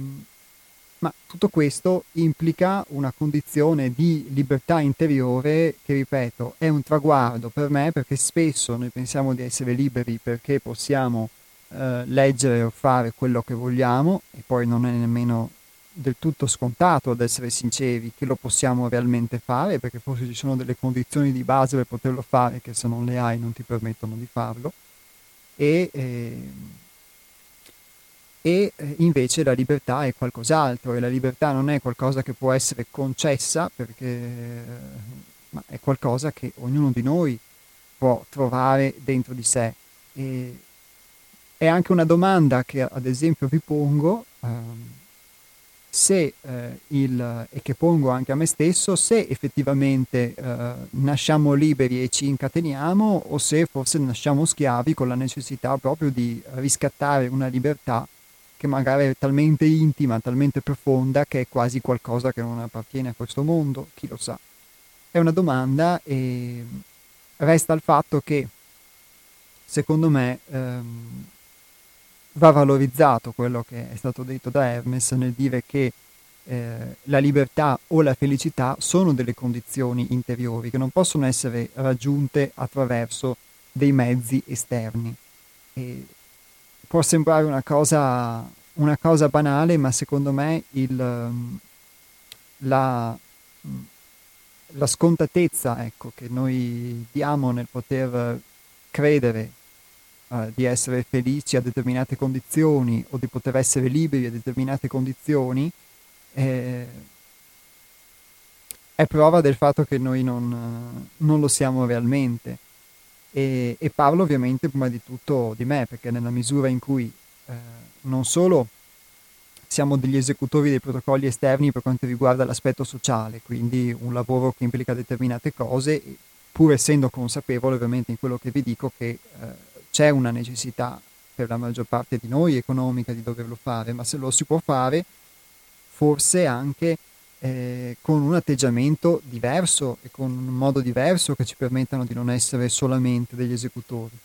A: ma tutto questo implica una condizione di libertà interiore che, ripeto, è un traguardo per me perché spesso noi pensiamo di essere liberi perché possiamo eh, leggere o fare quello che vogliamo e poi non è nemmeno del tutto scontato ad essere sinceri che lo possiamo realmente fare perché forse ci sono delle condizioni di base per poterlo fare che se non le hai non ti permettono di farlo. E eh, e eh, invece la libertà è qualcos'altro e la libertà non è qualcosa che può essere concessa perché ma è qualcosa che ognuno di noi può trovare dentro di sé. E è anche una domanda che ad esempio vi pongo um, se eh, il, e che pongo anche a me stesso se effettivamente eh, nasciamo liberi e ci incateniamo o se forse nasciamo schiavi con la necessità proprio di riscattare una libertà che magari è talmente intima, talmente profonda che è quasi qualcosa che non appartiene a questo mondo, chi lo sa. È una domanda e resta il fatto che secondo me ehm, va valorizzato quello che è stato detto da Hermes nel dire che eh, la libertà o la felicità sono delle condizioni interiori che non possono essere raggiunte attraverso dei mezzi esterni. E può sembrare una cosa, una cosa banale, ma secondo me il, ehm, la, la, scontatezza ecco, che noi diamo nel poter credere uh, di essere felici a determinate condizioni o di poter essere liberi a determinate condizioni eh, è prova del fatto che noi non, non lo siamo realmente. E, e, parlo ovviamente prima di tutto di me, perché nella misura in cui eh, non solo siamo degli esecutori dei protocolli esterni per quanto riguarda l'aspetto sociale, quindi un lavoro che implica determinate cose, pur essendo consapevole ovviamente in quello che vi dico che eh, c'è una necessità per la maggior parte di noi economica di doverlo fare, ma se lo si può fare, forse anche eh, con un atteggiamento diverso e con un modo diverso che ci permettano di non essere solamente degli esecutori,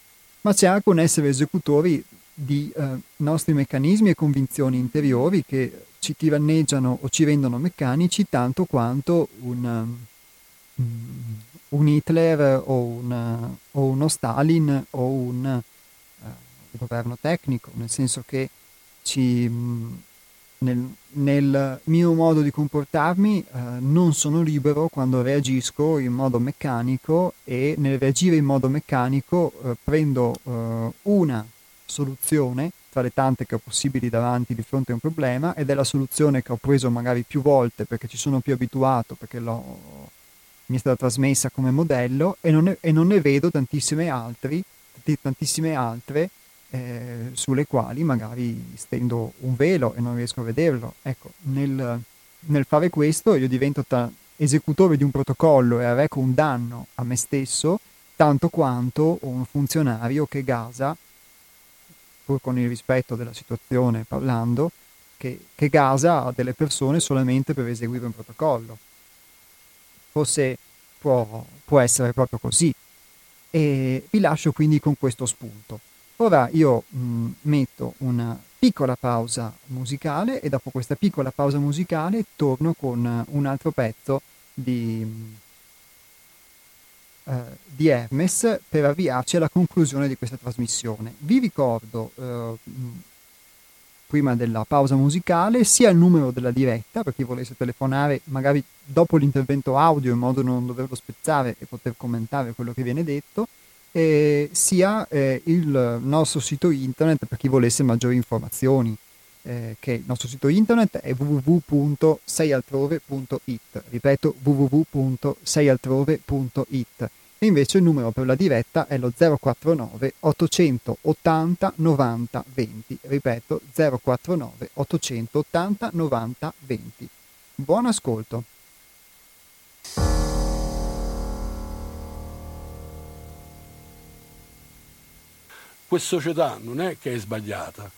A: ma c'è anche un essere esecutori di eh, nostri meccanismi e convinzioni interiori che ci tiranneggiano o ci rendono meccanici tanto quanto un, um, un Hitler o, una, o uno Stalin o un uh, governo tecnico, nel senso che ci, mh, nel, nel, mio modo di comportarmi uh, non sono libero quando reagisco in modo meccanico e nel reagire in modo meccanico uh, prendo una soluzione tra le tante che ho possibili davanti di fronte a un problema ed è la soluzione che ho preso magari più volte perché ci sono più abituato, perché mi è stata trasmessa come modello e non ne, e non ne vedo tantissime, altri, tantissime altre eh, sulle quali magari stendo un velo e non riesco a vederlo. Ecco, nel, nel fare questo io divento ta- esecutore di un protocollo e arreco un danno a me stesso tanto quanto un funzionario che gasa pur con il rispetto della situazione parlando, che, che gasa delle persone solamente per eseguire un protocollo. Forse può, può essere proprio così. E vi lascio quindi con questo spunto. Ora io mh, metto una piccola pausa musicale e dopo questa piccola pausa musicale torno con un altro pezzo di, eh, di Hermes per avviarci alla conclusione di questa trasmissione. Vi ricordo, eh, prima della pausa musicale, sia il numero della diretta per chi volesse telefonare magari dopo l'intervento audio in modo da non doverlo spezzare e poter commentare quello che viene detto, eh, sia il nostro sito internet per chi volesse maggiori informazioni. Eh, che il nostro sito internet è www.seialtrove.it ripeto www.seialtrove.it e invece il numero per la diretta è lo 049 880 90 20. Ripeto 049 880 90 20. Buon ascolto.
B: Questa società non è che è sbagliata,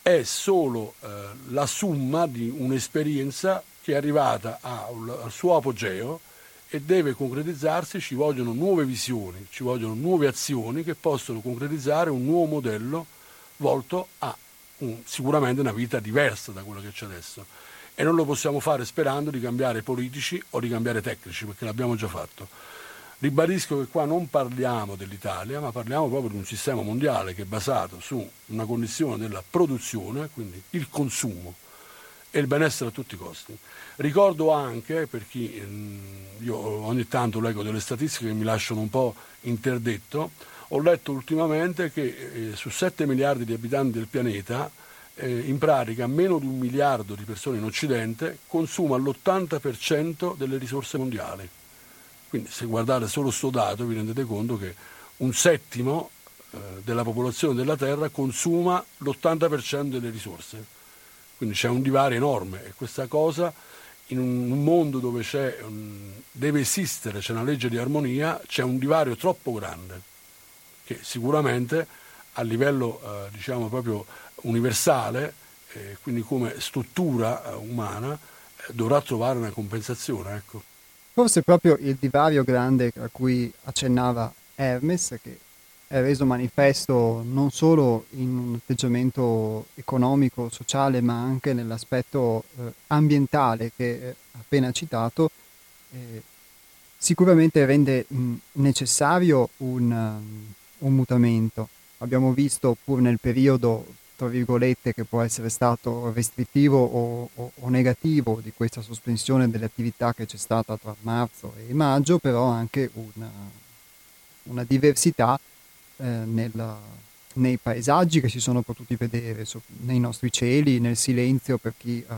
B: è solo eh, la somma di un'esperienza che è arrivata al suo apogeo e deve concretizzarsi, ci vogliono nuove visioni, ci vogliono nuove azioni che possono concretizzare un nuovo modello volto a un, sicuramente una vita diversa da quella che c'è adesso. E non lo possiamo fare sperando di cambiare politici o di cambiare tecnici, perché l'abbiamo già fatto. Ribadisco che qua non parliamo dell'Italia, ma parliamo proprio di un sistema mondiale che è basato su una condizione della produzione, quindi il consumo e il benessere a tutti i costi. Ricordo anche, per chi mm, io ogni tanto leggo delle statistiche che mi lasciano un po' interdetto, ho letto ultimamente che eh, su 7 miliardi di abitanti del pianeta, eh, in pratica meno di un miliardo di persone in Occidente consuma l'80% delle risorse mondiali. Quindi se guardate solo questo dato vi rendete conto che un settimo eh, della popolazione della Terra consuma l'80% delle risorse. Quindi c'è un divario enorme e questa cosa in un mondo dove un, deve esistere, c'è una legge di armonia, c'è un divario troppo grande che sicuramente a livello eh, diciamo proprio universale, eh, quindi come struttura umana, dovrà trovare una compensazione. Ecco.
A: Forse proprio il divario grande a cui accennava Hermes, che è reso manifesto non solo in un atteggiamento economico, sociale, ma anche nell'aspetto eh, ambientale che ha appena citato, eh, sicuramente rende mh, necessario un, um, un, mutamento. Abbiamo visto pur nel periodo, tra virgolette, che può essere stato restrittivo o, o, o negativo di questa sospensione delle attività che c'è stata tra marzo e maggio, però anche una, una diversità eh, nella, nei paesaggi che si sono potuti vedere, so, nei nostri cieli, nel silenzio per chi uh,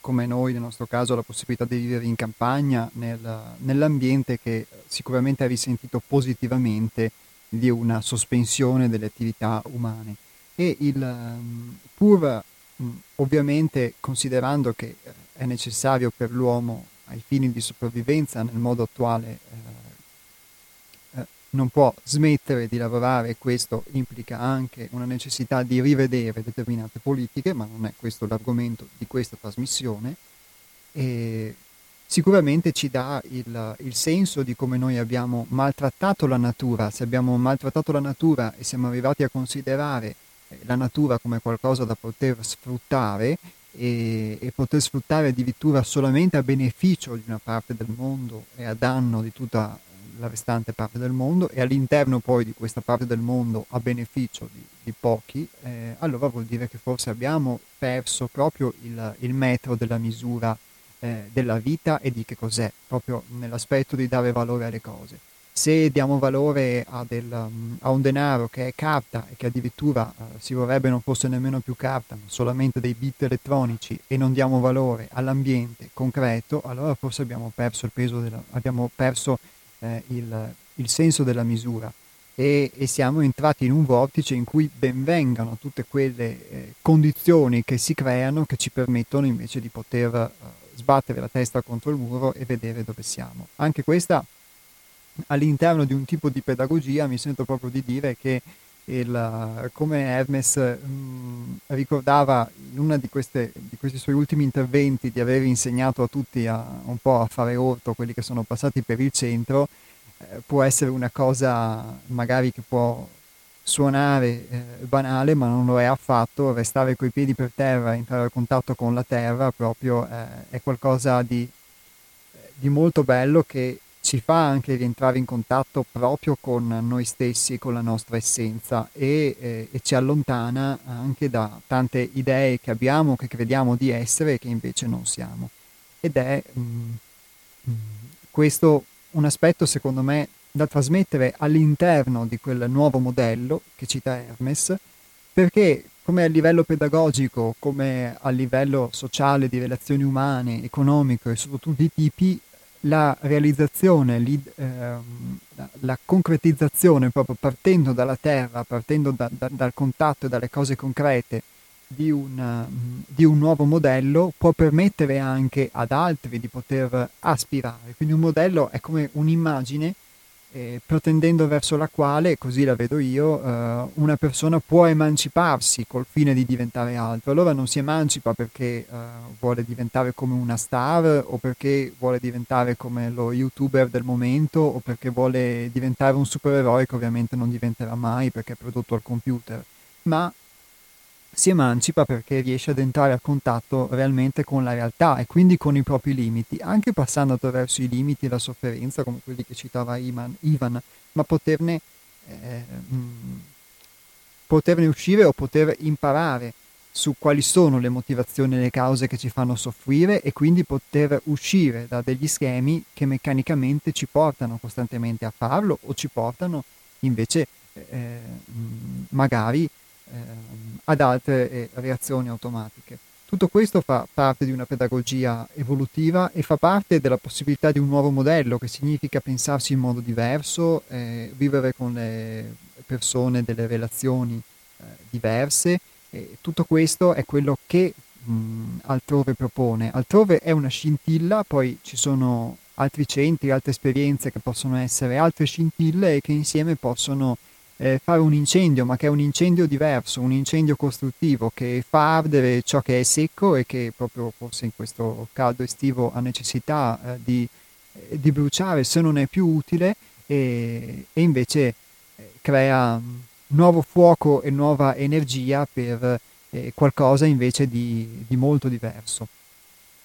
A: come noi nel nostro caso ha la possibilità di vivere in campagna, nel, nell'ambiente che sicuramente ha risentito positivamente di una sospensione delle attività umane. E il, um, pur ovviamente considerando che uh, è necessario per l'uomo ai fini di sopravvivenza nel modo attuale uh, non può smettere di lavorare questo implica anche una necessità di rivedere determinate politiche, ma non è questo l'argomento di questa trasmissione. E sicuramente ci dà il, il, senso di come noi abbiamo maltrattato la natura, se abbiamo maltrattato la natura e siamo arrivati a considerare eh, la natura come qualcosa da poter sfruttare e, e poter sfruttare addirittura solamente a beneficio di una parte del mondo e a danno di tutta la restante parte del mondo e all'interno poi di questa parte del mondo a beneficio di, di pochi, eh, allora vuol dire che forse abbiamo perso proprio il, il metro della misura eh, della vita e di che cos'è, proprio nell'aspetto di dare valore alle cose. Se diamo valore a, del, a un denaro che è carta e che addirittura uh, si vorrebbe non fosse nemmeno più carta, ma solamente dei bit elettronici e non diamo valore all'ambiente concreto, allora forse abbiamo perso il peso, della, abbiamo perso eh, il, il senso della misura e, e, siamo entrati in un vortice in cui benvengano tutte quelle eh, condizioni che si creano che ci permettono invece di poter eh, sbattere la testa contro il muro e vedere dove siamo. Anche questa all'interno di un tipo di pedagogia mi sento proprio di dire che il, come Hermes mh, ricordava in uno di, di, questi suoi ultimi interventi di aver insegnato a tutti a, un po' a fare orto quelli che sono passati per il centro, eh, può essere una cosa magari che può suonare eh, banale ma non lo è affatto, restare coi piedi per terra, entrare a contatto con la terra proprio eh, è qualcosa di, di molto bello che ci fa anche rientrare in contatto proprio con noi stessi, con la nostra essenza e, eh, e, ci allontana anche da tante idee che abbiamo, che crediamo di essere e che invece non siamo. Ed è mh, mm, mm, questo un aspetto secondo me da trasmettere all'interno di quel nuovo modello che cita Hermes, perché come a livello pedagogico, come a livello sociale, di relazioni umane, economico e su tutti i tipi, la realizzazione, eh, la concretizzazione proprio partendo dalla terra, partendo da, da, dal contatto e dalle cose concrete di un, di un, nuovo modello può permettere anche ad altri di poter aspirare. Quindi un modello è come un'immagine eh, protendendo verso la quale, così la vedo io, eh, una persona può emanciparsi col fine di diventare altro. Allora non si emancipa perché eh, vuole diventare come una star o perché vuole diventare come lo youtuber del momento o perché vuole diventare un supereroe che ovviamente non diventerà mai perché è prodotto al computer, ma si emancipa perché riesce ad entrare a contatto realmente con la realtà e quindi con i propri limiti, anche passando attraverso i limiti e la sofferenza, come quelli che citava Ivan, Ivan ma poterne, eh, mm, poterne uscire o poter imparare su quali sono le motivazioni e le cause che ci fanno soffrire e quindi poter uscire da degli schemi che meccanicamente ci portano costantemente a farlo o ci portano invece eh, mm, magari eh, ad altre reazioni automatiche. Tutto questo fa parte di una pedagogia evolutiva e fa parte della possibilità di un nuovo modello che significa pensarsi in modo diverso, eh, vivere con le persone delle relazioni eh, diverse. E tutto questo è quello che mh, altrove propone. Altrove è una scintilla, poi ci sono altri centri, altre esperienze che possono essere altre scintille e che insieme possono eh, fare un incendio, ma che è un incendio diverso, un incendio costruttivo che fa ardere ciò che è secco e che proprio forse in questo caldo estivo ha necessità eh, di, eh, di, bruciare se non è più utile e, e invece eh, crea nuovo fuoco e nuova energia per eh, qualcosa invece di, di molto diverso.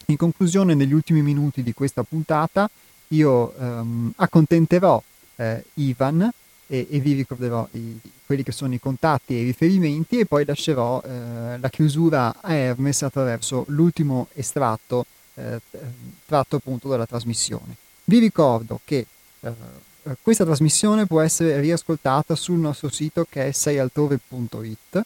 A: In conclusione, negli ultimi minuti di questa puntata, io ehm, accontenterò eh, Ivan e, e vi ricorderò i, quelli che sono i contatti e i riferimenti e poi lascerò eh, la chiusura a Hermes attraverso l'ultimo estratto eh, tratto appunto dalla trasmissione. Vi ricordo che eh, questa trasmissione può essere riascoltata sul nostro sito che è seialtrove.it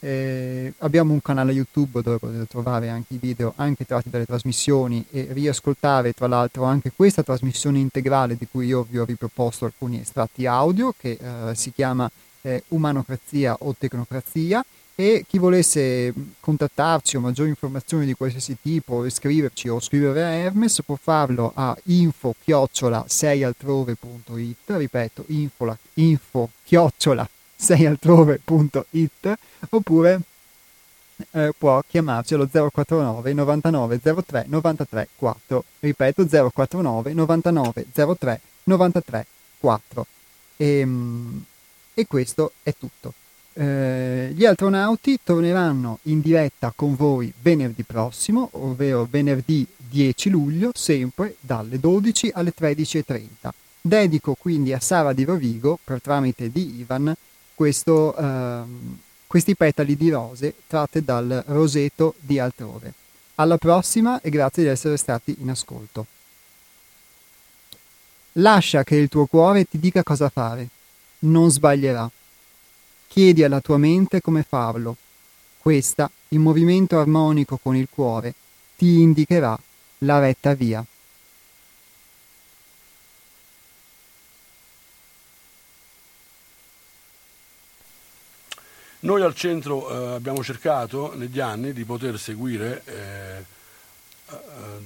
A: eh, abbiamo un canale YouTube dove potete trovare anche i video anche tratti dalle trasmissioni e riascoltare tra l'altro anche questa trasmissione integrale di cui io vi ho riproposto alcuni estratti audio che eh, si chiama eh, Umanocrazia o Tecnocrazia. E chi volesse contattarci o maggiori informazioni di qualsiasi tipo, iscriverci o scrivere a Hermes può farlo a info chiocciola seialtrove.it ripeto info, info chiocciola seialtrove.it oppure eh, può chiamarci allo 049 99 03 93 4 ripeto 049 99 03 93 4 e, e questo è tutto. Eh, gli astronauti torneranno in diretta con voi venerdì prossimo ovvero venerdì 10 luglio sempre dalle 12 alle 13.30 Dedico quindi a Sara di Rovigo, per tramite di Ivan, questo, ehm, questi petali di rose tratte dal roseto di altrove. Alla prossima e grazie di essere stati in ascolto. Lascia che il tuo cuore ti dica cosa fare. Non sbaglierà. Chiedi alla tua mente come farlo. Questa, in movimento armonico con il cuore, ti indicherà la retta via.
B: Noi al centro eh, abbiamo cercato negli anni di poter seguire eh, eh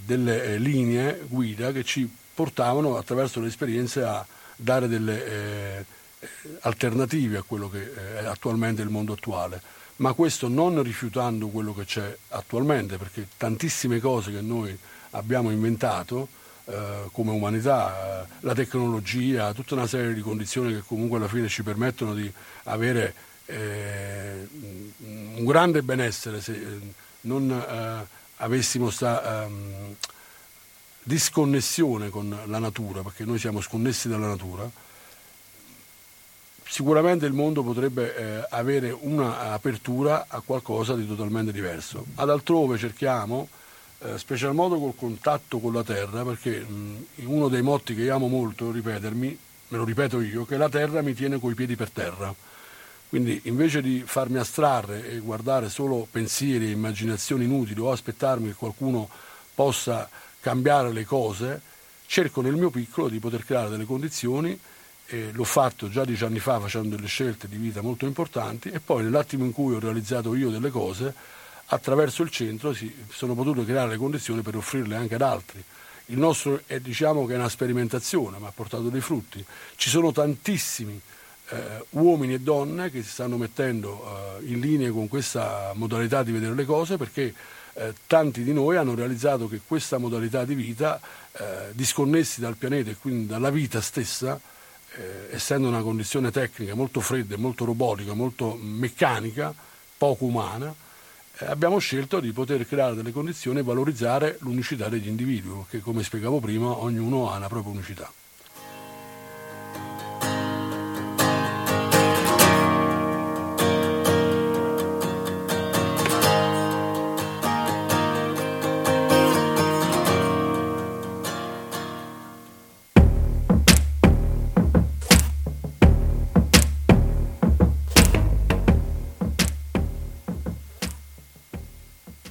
B: delle eh, linee guida che ci portavano attraverso le esperienze a dare delle eh, alternative a quello che è attualmente il mondo attuale, ma questo non rifiutando quello che c'è attualmente, perché tantissime cose che noi abbiamo inventato eh, come umanità, la tecnologia, tutta una serie di condizioni che comunque alla fine ci permettono di avere eh, un grande benessere se eh, non eh, avessimo questa ehm, disconnessione con la natura, perché noi siamo sconnessi dalla natura, sicuramente il mondo potrebbe eh, avere un'apertura a qualcosa di totalmente diverso. Ad altrove cerchiamo, eh, special modo col contatto con la terra, perché mh, uno dei motti che amo molto ripetermi, me lo ripeto io, che la terra mi tiene coi piedi per terra. Quindi invece di farmi astrarre e guardare solo pensieri e immaginazioni inutili o aspettarmi che qualcuno possa cambiare le cose, cerco nel mio piccolo di poter creare delle condizioni e l'ho fatto già dieci anni fa facendo delle scelte di vita molto importanti e poi nell'attimo in cui ho realizzato io delle cose, attraverso il centro si sono potute creare le condizioni per offrirle anche ad altri. Il nostro è diciamo che è una sperimentazione, ma ha portato dei frutti. Ci sono tantissimi eh, uomini e donne che si stanno mettendo eh, in linea con questa modalità di vedere le cose perché eh, tanti di noi hanno realizzato che questa modalità di vita, eh, disconnessi dal pianeta e quindi dalla vita stessa, eh, essendo una condizione tecnica molto fredda, molto robotica, molto meccanica, poco umana, eh, abbiamo scelto di poter creare delle condizioni e valorizzare l'unicità degli individui, perché come spiegavo prima ognuno ha una propria unicità.